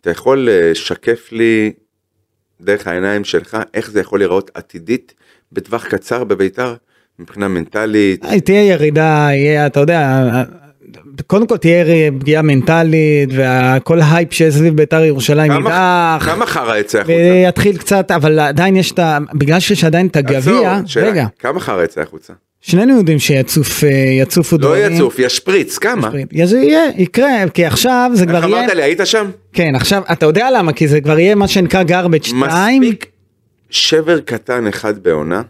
אתה יכול לשקף לי דרך העיניים שלך איך זה יכול להיראות עתידית בטווח קצר בבית"ר מבחינה מנטלית, תהיה ירידה, יהיה, אתה יודע, קודם כל תהיה פגיעה מנטלית, וכל ההייפ שיש סביב ביתר ירושלים יידח. כמה חרא יצא החוצה? ויתחיל קצת, אבל עדיין יש את ה... בגלל שיש עדיין את הגביע, רגע, כמה חרא יצא החוצה? שנינו יודעים שיצוף, אה, יצופו לא דברים. יצוף, ישפריץ, כמה? זה יהיה, יקרה, כי עכשיו זה איך כבר יהיה, אמרת לי, היית שם? כן, עכשיו, אתה יודע למה? כי זה כבר יהיה מה שנקרא garbage 2. מספיק שבר קטן אחד בעונה,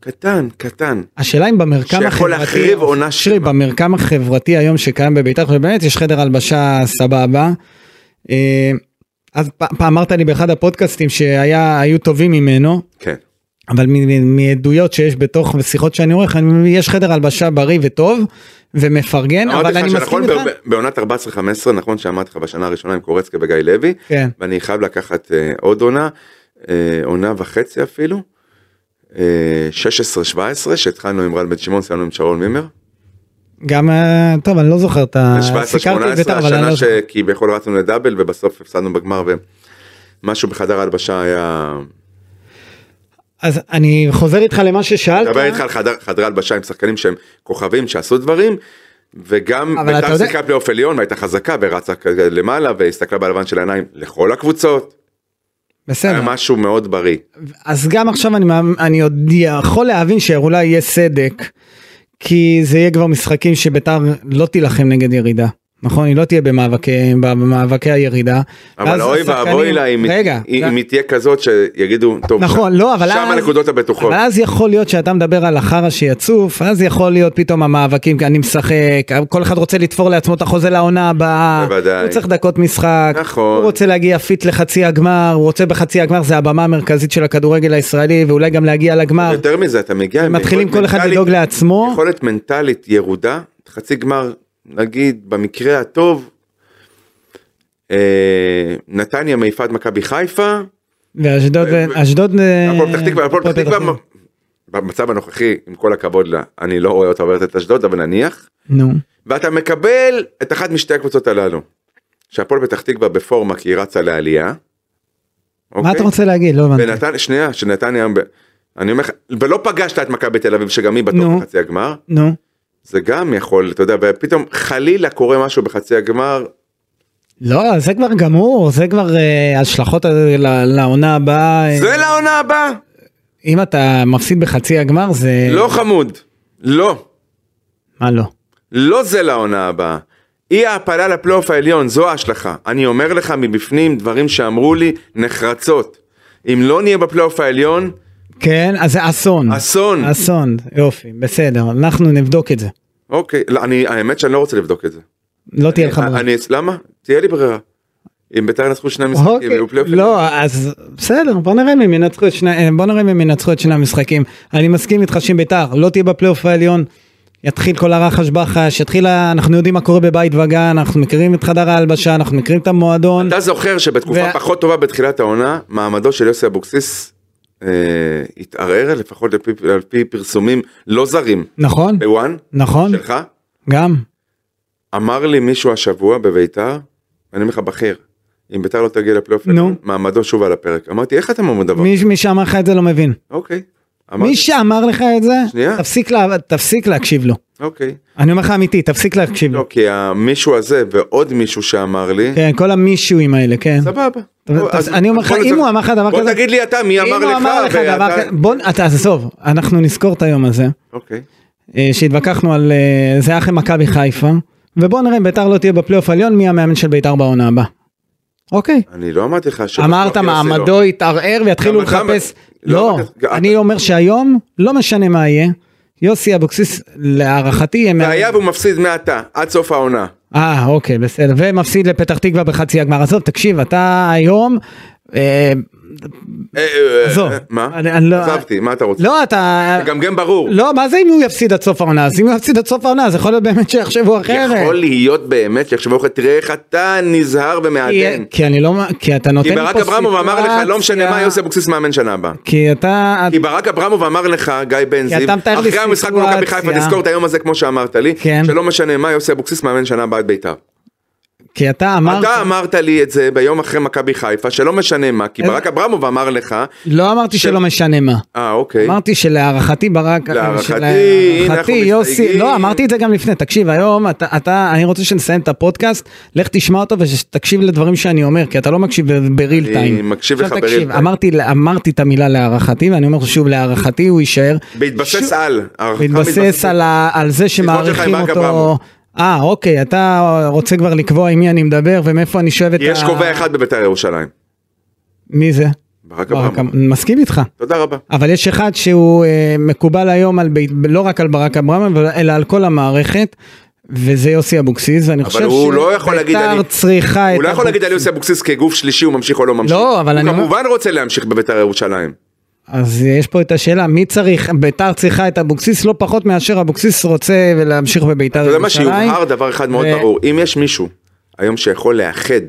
קטן, קטן. השאלה אם במרקם החברתי, שיכול להחריב עונה שרי, שלמה. במרקם החברתי היום שקיים בבית"ר, ובאמת יש חדר הלבשה סבבה. אה, אז פעם אמרת לי באחד הפודקאסטים שהיו טובים ממנו, כן. אבל מעדויות שיש בתוך ושיחות שאני עורך, יש חדר הלבשה בריא וטוב ומפרגן, אבל אני מסכים איתך. בעונת 14-15 נכון שאמרתי לך בשנה הראשונה עם קורצקי וגיא לוי כן. ואני חייב לקחת אה, עוד עונה אה, עונה וחצי אפילו אה, 16-17 שהתחלנו עם רן בן שמעון סיימנו עם שרון מימר גם, טוב, אני לא זוכר את ה... 17-18 סיקרתי את בית"ר, אבל אני לא השנה זוכר. שכביכול רצנו לדאבל ובסוף הפסדנו בגמר ומשהו בחדר ההלבשה היה אז אני חוזר איתך למה ששאלת. מדבר איתך על חדר, חדרי הלבשה עם שחקנים שהם כוכבים שעשו דברים וגם בית"ר שיחקה פלייאוף עליון והייתה חזקה ורצה למעלה והסתכלה בלבן של העיניים לכל הקבוצות בסדר. היה משהו מאוד בריא. אז גם עכשיו אני, אני עוד יכול להבין שאולי יהיה סדק, כי זה יהיה כבר משחקים שביתר לא תילחם נגד ירידה. נכון? היא לא תהיה במאבקי, במאבקי הירידה. אבל אוי ואבוי לה אם רגע, אם היא תהיה כזאת שיגידו טוב נכון, לא, אבל שם אז- הנקודות הבטוחות. אבל אז יכול להיות שאתה מדבר על החרא שיצוף, אז יכול להיות פתאום המאבקים, אני משחק, כל אחד רוצה לתפור לעצמו את החוזה לעונה הבאה, בוודאי. הוא צריך דקות משחק, נכון. הוא רוצה להגיע fit לחצי הגמר, הוא רוצה בחצי הגמר, זה הבמה המרכזית של הכדורגל הישראלי, ואולי גם להגיע לגמר. יותר מזה אתה מגיע מתחילים כל אחד לדאוג לעצמו. יכולת מנטלית ירודה חצי גמר נגיד במקרה הטוב. אה, נתניה מעיפה את מכבי חיפה. ואשדוד, אשדוד, אה, הפועל פתח תקווה, הפועל פתח תקווה. במצב הנוכחי, עם כל הכבוד לה, אני לא רואה אותה עוברת את אשדוד, אבל נניח, נו, ואתה מקבל את אחת משתי הקבוצות הללו. שהפועל פתח תקווה בפורמה כי היא רצה לעלייה. מה אוקיי? אתה רוצה להגיד? לא הבנתי. ונתניה, שנייה, שנתניה היום, ב- אני אומר לך, ולא פגשת את מכבי תל אביב שגם היא בטוח נו. בחצי הגמר, נו, זה גם יכול, אתה יודע, ופתאום חלילה קורה משהו בחצי הגמר, לא, זה כבר גמור, זה כבר אה, השלכות ל- לעונה הבאה. אה, זה לעונה הבאה. אם אתה מפסיד בחצי הגמר זה... לא חמוד, לא, מה לא? לא זה לעונה הבאה. אי העפלה לפלייאוף העליון, זו ההשלכה. אני אומר לך מבפנים דברים שאמרו לי נחרצות. אם לא נהיה בפלייאוף העליון, כן, אז זה אסון. אסון. אסון, יופי, בסדר, אנחנו נבדוק את זה. אוקיי, לא, אני, האמת שאני לא רוצה לבדוק את זה. לא תהיה לך ברירה. אני, למה? תהיה לי ברירה. אם בית"ר ינצחו שני משחקים, אוקיי, יהיו פלייאוף לא, אז בסדר, בוא נראה אם ינצחו את שני, בוא נראה אם ינצחו את שני המשחקים. אני מסכים איתך שאם בית"ר לא תהיה בפלייאוף העליון, יתחיל כל הרחש בחש, יתחיל, אנחנו יודעים מה קורה בבית וגן, אנחנו מכירים את חדר ההלבשה, אנחנו מכירים את המועדון. אתה זוכר שבתקופה וה- פחות טובה בתחילת העונה, מעמדו של יוסי אבוקסיס אה, התערער, לפחות על פי, על פי פרסומים לא זרים. נכון, בוואן, נכון, שלך, גם. אמר לי מישהו השבוע בביתר, אני אומר לך בכיר, אם ביתר לא תגיע לפלייאוף, נו. מעמדו שוב על הפרק. אמרתי, איך אתם אומרים דבר? מי מי שאמר לך את זה לא מבין. אוקיי. אמרתי, מי שאמר לך את זה, שנייה. תפסיק לה- תפסיק להקשיב לו. אוקיי. אני אומר לך אמיתי, תפסיק להקשיב לו. לא, כי המישהו הזה ועוד מישהו שאמר לי, כן, כל המישואים האלה, כן. סבבה. אז- אני אומר לך, בוא אם הוא אמר לך דבר בוא כזה, תגיד לי אתה, מי אמר לך, בוא, אתה עזוב, אנחנו נזכור את היום הזה, אוקיי. אה, שהתווכחנו על, אה, זה היה אחרי מכבי חיפה, ובוא נראה אם ביתר לא תהיה בפלייאוף העליון, מי המאמן של ביתר בעונה הבאה. אוקיי, אני לא אמרתי לך ש... אמרת. מעמדו יתערער ויתחילו לחפש, לא, לא, אני אומר שהיום, לא משנה מה יהיה, יוסי אבוקסיס להערכתי. והיה והוא מפסיד מעתה, עד סוף העונה. אה, אוקיי, בסדר. ומפסיד לפתח תקווה בחצי הגמר. עזוב, תקשיב, אתה היום... אה, אה, אה, עזוב. מה? אני- לא- עזבתי, מה אתה רוצה? לא, אתה... גם גם ברור. לא, מה זה אם הוא יפסיד עד סוף העונה? אז אם הוא יפסיד עד סוף העונה, אז יכול להיות באמת שיחשבו אחרת. יכול להיות באמת שיחשבו לך, תראה איך אתה נזהר כי- ומעדן. כי אני לא... כי אתה נותן כי לי פה ברק אברמוב אמר לך, לא משנה מה, סיטואציה- יוסי אבוקסיס מאמן שנה הבאה. כי אתה... כי ברק אברמוב אמר לך, גיא בן כי זיו, אחרי המשחק מול מכבי חיפה, סיטואציה. תזכור את היום הזה כמו שאמרת לי, כן. שלא משנה מה, יוסי אבוקסיס מאמן שנה הבאה את בית"ר. כי אתה אמרת... אתה אמרת לי את זה ביום אחרי מכבי חיפה, שלא משנה מה, כי איזה- ברק אברמוב אמר לך, לא אמרתי שלא משנה מה. אה אוקיי, אמרתי שלהערכתי ברק, להערכתי, הנה אנחנו יוסי, מסתייגים. לא אמרתי את זה גם לפני, תקשיב היום אתה, אתה, אני רוצה שנסיים את הפודקאסט, לך תשמע אותו ושתקשיב לדברים שאני אומר, כי אתה לא מקשיב בריל אני טיים. מקשיב עכשיו לך בריל טיים. אמרתי, אמרתי את המילה להערכתי ואני אומר שוב להערכתי הוא יישאר. בהתבסס על, בהתבסס על, זה שמעריכים אותו. אברמוב. אה אוקיי אתה רוצה כבר לקבוע עם מי אני מדבר ומאיפה אני שואב את יש ה... קובע אחד בבית"ר ירושלים, מי זה? ברק אברמוב. מסכים איתך. תודה רבה. אבל יש אחד שהוא אה, מקובל היום על בית, לא רק על ברק אברהם אלא על כל המערכת וזה יוסי אבוקסיס ואני חושב הוא לא יכול להגיד, שבית"ר אני- צריכה את הוא לא יכול להגיד על. יוסי אבוקסיס כגוף שלישי הוא ממשיך או לא ממשיך. לא, אבל אני הוא כמובן רוצה להמשיך בבית"ר ירושלים. אז יש פה את השאלה מי צריך בית"ר צריכה את אבוקסיס לא פחות מאשר אבוקסיס רוצה להמשיך בבית"ר אתה יודע מה ירושלים. שיובהר דבר אחד מאוד ברור, אם יש מישהו היום שיכול לאחד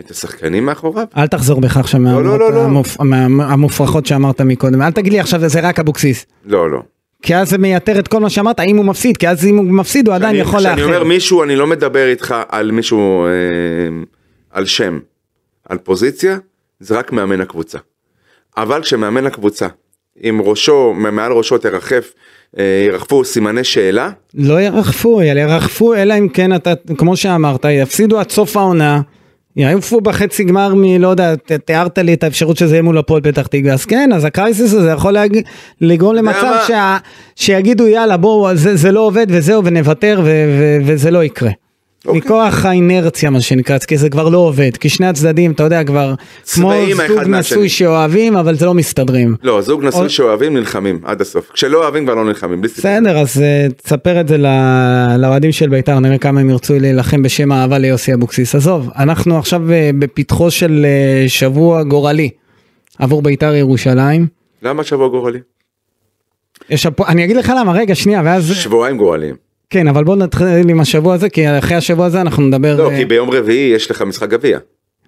את השחקנים מאחוריו, אל תחזור בך עכשיו לא, לא, לא. המופ- מה- המופרכות שאמרת מקודם אל תגיד לי עכשיו זה רק אבוקסיס. לא לא. כי אז זה מייתר את כל מה שאמרת אם הוא מפסיד כי אז אם הוא מפסיד הוא עדיין יכול לאחד. כשאני אומר מישהו אני לא מדבר איתך על מישהו אה, על שם, על פוזיציה, זה רק מאמן הקבוצה. אבל כשמאמן הקבוצה, עם ראשו, מעל ראשו תרחף, אה, ירחפו סימני שאלה, לא ירחפו, ירחפו אלא אם כן אתה, כמו שאמרת, יפסידו עד סוף העונה, יעופו בחצי גמר מלא יודע, ת- תיארת לי את האפשרות שזה יהיה מול הפועל פתח תקווה, אז כן, אז הקרייסיס הזה יכול להג... לגרום למצב? שה... שיגידו יאללה בואו זה, זה לא עובד וזהו ונוותר ו... ו... וזה לא יקרה. אוקיי. מכוח האינרציה מה שנקרא, כי זה כבר לא עובד, כי שני הצדדים, אתה יודע, כבר כמו זוג. נשוי שאוהבים, אבל זה לא מסתדרים. לא, זוג נשוי או- שאוהבים נלחמים עד הסוף, כשלא אוהבים כבר לא נלחמים, בלי סיפור. בסדר, אז אה, תספר את זה לאוהדים של בית"ר, נראה כמה הם ירצו להילחם בשם האהבה ליוסי אבוקסיס. עזוב, אנחנו עכשיו אה, בפתחו של אה, שבוע גורלי עבור בית"ר ירושלים. למה שבוע גורלי? יש. אני אגיד לך למה, רגע, שנייה, ואז... שבועיים גורליים. כן, אבל בוא נתחיל עם השבוע הזה, כי אחרי השבוע הזה אנחנו נדבר... לא, אה, כי ביום רביעי יש לך משחק גביע.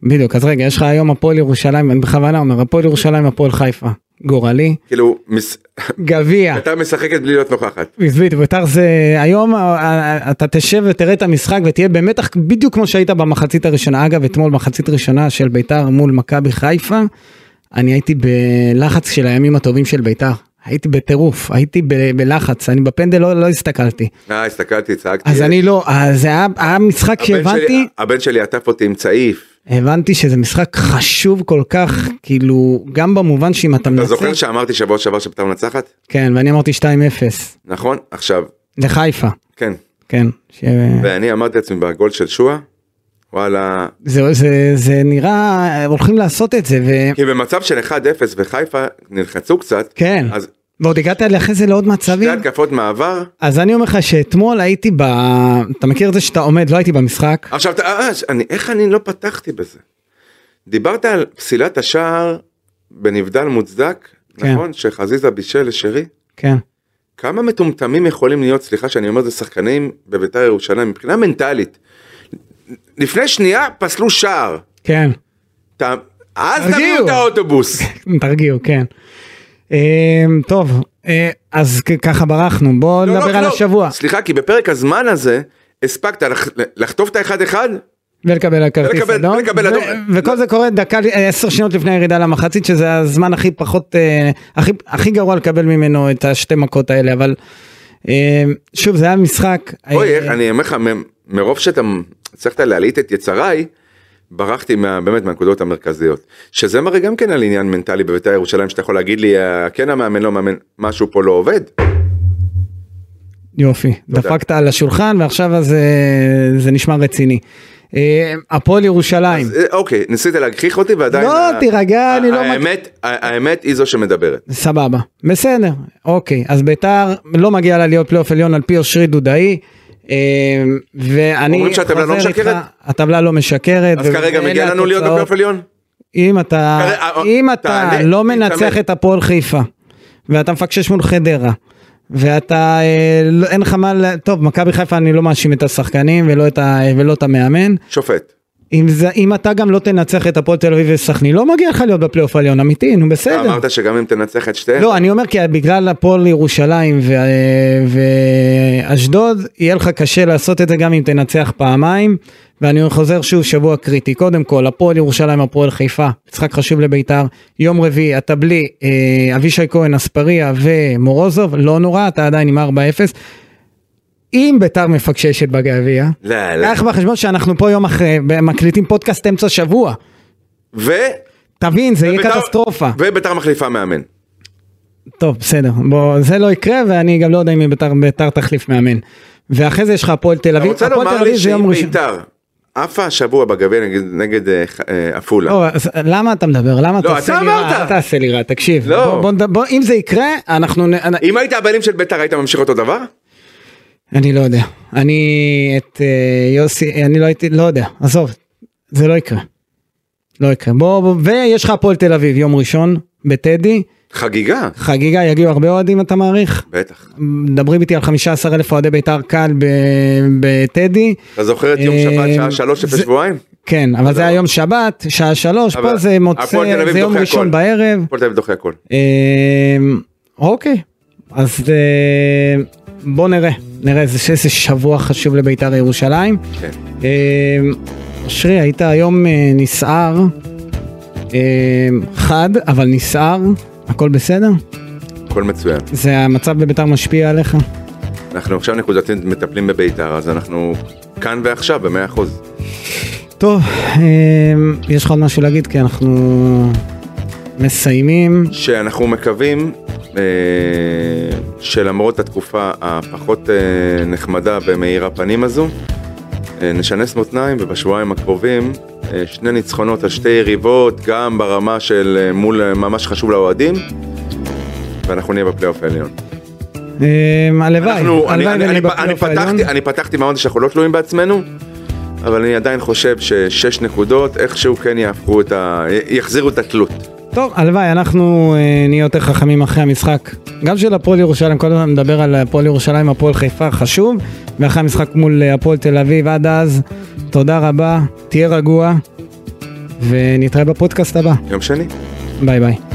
בדיוק, אז רגע, יש לך היום הפועל ירושלים, אני בכוונה אומר, הפועל ירושלים, הפועל חיפה. גורלי, כאילו, מס- גביע. אתה משחקת בלי להיות נוכחת. בדיוק, בית"ר זה היום אה, אה, אתה תשב ותראה את המשחק ותהיה במתח בדיוק כמו שהיית במחצית הראשונה אגב אתמול מחצית ראשונה של בית"ר מול מכבי חיפה אני הייתי בלחץ של הימים הטובים של בית"ר הייתי בטירוף הייתי ב- בלחץ אני בפנדל לא, לא הסתכלתי אה, הסתכלתי, צעקתי. אז אני לא אז זה היה, היה משחק שהבנתי הבן שלי עטף אותי עם צעיף. הבנתי שזה משחק חשוב כל כך כאילו גם במובן שאם אתה אתה מנצח זוכר שאמרתי שבוע שעבר שביתר מנצחת? כן ואני אמרתי 2-0 נכון? עכשיו, לחיפה כן. כן. ש... ואני אמרתי לעצמי בגול של שועה, וואלה, זה, זה, זה נראה, הולכים לעשות את זה, ו... כי במצב של 1-0 וחיפה נלחצו קצת, כן. אז ועוד הגעת אחרי זה לעוד שתי מצבים. התקפות מעבר, אז אני אומר לך שאתמול הייתי ב... אתה מכיר את זה שאתה עומד, לא הייתי במשחק. עכשיו, אה, אני, איך אני לא פתחתי בזה? דיברת על פסילת השער בנבדל מוצדק, כן. נכון? שחזיזה בישל לשרי? כן. כמה מטומטמים יכולים להיות, סליחה שאני אומר את זה, שחקנים בביתר ירושלים, מבחינה מנטלית. לפני שנייה פסלו שער. כן. אתה- אז. תביאו את האוטובוס. תרגיעו, כן. אה, טוב, אה, אז ככה ברחנו, בוא לא, נדבר לא, על לא. השבוע. סליחה, כי בפרק הזמן הזה הספקת לח- לחטוף את האחד אחד? ולקבל הכרטיס ולקבל- אדום. ו-. וכל זה קורה דקה, עשר שניות לפני הירידה למחצית, שזה הזמן הכי פחות, אה, הכי- הכי גרוע לקבל ממנו את השתי מכות האלה, אבל אה, שוב, זה היה משחק. אוי, אה, אני אומר לך, מרוב שאתה הצלחת להלהיט את יצריי, ברחתי מה, באמת מהנקודות המרכזיות. שזה מראה גם כן על עניין מנטלי בביתר ירושלים, שאתה יכול להגיד לי, אה, כן המאמן, לא מאמן, משהו פה לא עובד. יופי, תודה. דפקת על השולחן ועכשיו אז אה, זה נשמע רציני. אה, הפועל ירושלים, אז, אוקיי, ניסית להגחיך אותי ועדיין... לא, ה- תירגע, אני לא האמת, ה- האמת היא זו שמדברת. סבבה, בסדר, אוקיי, אז ביתר לא מגיע לה להיות פלייאוף עליון על פי אושרי דודאי. אה, ואני אומרים שהטבלה לא חוזר איתך, משקרת? הטבלה לא משקרת. אז כרגע מגיע לנו להיות. בפלייאוף עליון? אם אתה, כרגע, אם אתה לא מנצח. את הפועל חיפה, ואתה מפקשש מול חדרה, ואתה, אה, לא- אין לך מה, טוב, מכבי חיפה אני לא מאשים את השחקנים ולא את, ה, ולא את המאמן. שופט. אם, זה, אם אתה גם לא תנצח את הפועל תל אביב וסכנין, לא מגיע לך להיות בפלייאוף העליון, אמיתי, נו בסדר. אמרת שגם אם תנצח את שתיהן. לא, אני אומר כי בגלל הפועל ירושלים ו- ואשדוד, יהיה לך קשה לעשות את זה גם אם תנצח פעמיים. ואני חוזר שוב, שבוע קריטי. קודם כל, הפועל ירושלים, הפועל חיפה, משחק חשוב לביתר. יום רביעי, אתה בלי אה, אבישי כהן, אספריה ומורוזוב, לא נורא, אתה עדיין עם 4-0. אם ביתר מפקששת בגביע, לא, לא. קח בחשבון שאנחנו פה יום אחרי, מקליטים פודקאסט אמצע שבוע. ו... תבין, זה יהיה וביתר- קטסטרופה. וביתר מחליפה מאמן. טוב, בסדר, בוא, זה לא יקרה, ואני גם לא יודע אם ביתר, ביתר תחליף מאמן. ואחרי זה יש לך הפועל תל אתה אביב, רוצה הפועל לומר לי שאם. ביתר עפה השבוע בגביע נגד- נגד אה, אה, עפולה. לא, אז למה אתה מדבר? למה לא, אתה אתה? אמרת. אל תעשה לי רע, תקשיב. לא. בוא, בוא, בוא, אם זה יקרה, אנחנו... אם היית הבעלים של ביתר היית ממשיך אותו דבר? אני לא יודע. אני את אה, יוסי, אני לא הייתי, לא יודע, עזוב, זה לא יקרה. לא יקרה. בוא, בוא, ויש לך הפועל תל אביב, יום ראשון, בטדי, חגיגה. חגיגה, יגיעו הרבה אוהדים אתה מעריך? בטח. מדברים איתי על 15 אלף אוהדי בית"ר קל בטדי. אתה זוכר את יום אה, שבת שעה שלוש לפני שבועיים? כן, אבל זה היום שבת, שעה שלוש, פה זה מוצא, זה יום ראשון. בערב. הפועל תל אביב דוחה הכל. אה, אוקיי, אז אה, בוא נראה, נראה איזה איזה שבוע חשוב לבית"ר ירושלים. כן. אה, אושרי, היית היום אה, נסער, אה, חד, אבל נסער, הכל בסדר? הכל מצוין. זה המצב בבית"ר משפיע עליך? אנחנו עכשיו נקודתית מטפלים בביתר אז אנחנו כאן ועכשיו במאה אחוז. טוב, אה, יש לך עוד משהו להגיד? כי אנחנו מסיימים. שאנחנו מקווים שלמרות התקופה הפחות אה, נחמדה ומאיר הפנים הזו, אה, נשנס מותניים ובשבועיים הקרובים אה, שני ניצחונות על שתי יריבות, גם ברמה של אה, מול אה, ממש חשוב לאוהדים, ואנחנו נהיה בפלייאוף העליון. אה, הלוואי, הלוואי ונהיה בפלייאוף העליון. אני פתחתי מאוד שאנחנו לא תלויים בעצמנו, אבל אני עדיין חושב ששש נקודות איכשהו כן יהפכו את ה... יחזירו את התלות. טוב, הלוואי, אנחנו אה, נהיה יותר חכמים אחרי המשחק. גם של הפועל ירושלים, כל הזמן מדבר על הפועל ירושלים, הפועל חיפה, חשוב. ואחרי המשחק מול אה, הפועל תל אביב, עד אז, תודה רבה, תהיה רגוע, ונתראה בפודקאסט הבא. יום שני. ביי ביי.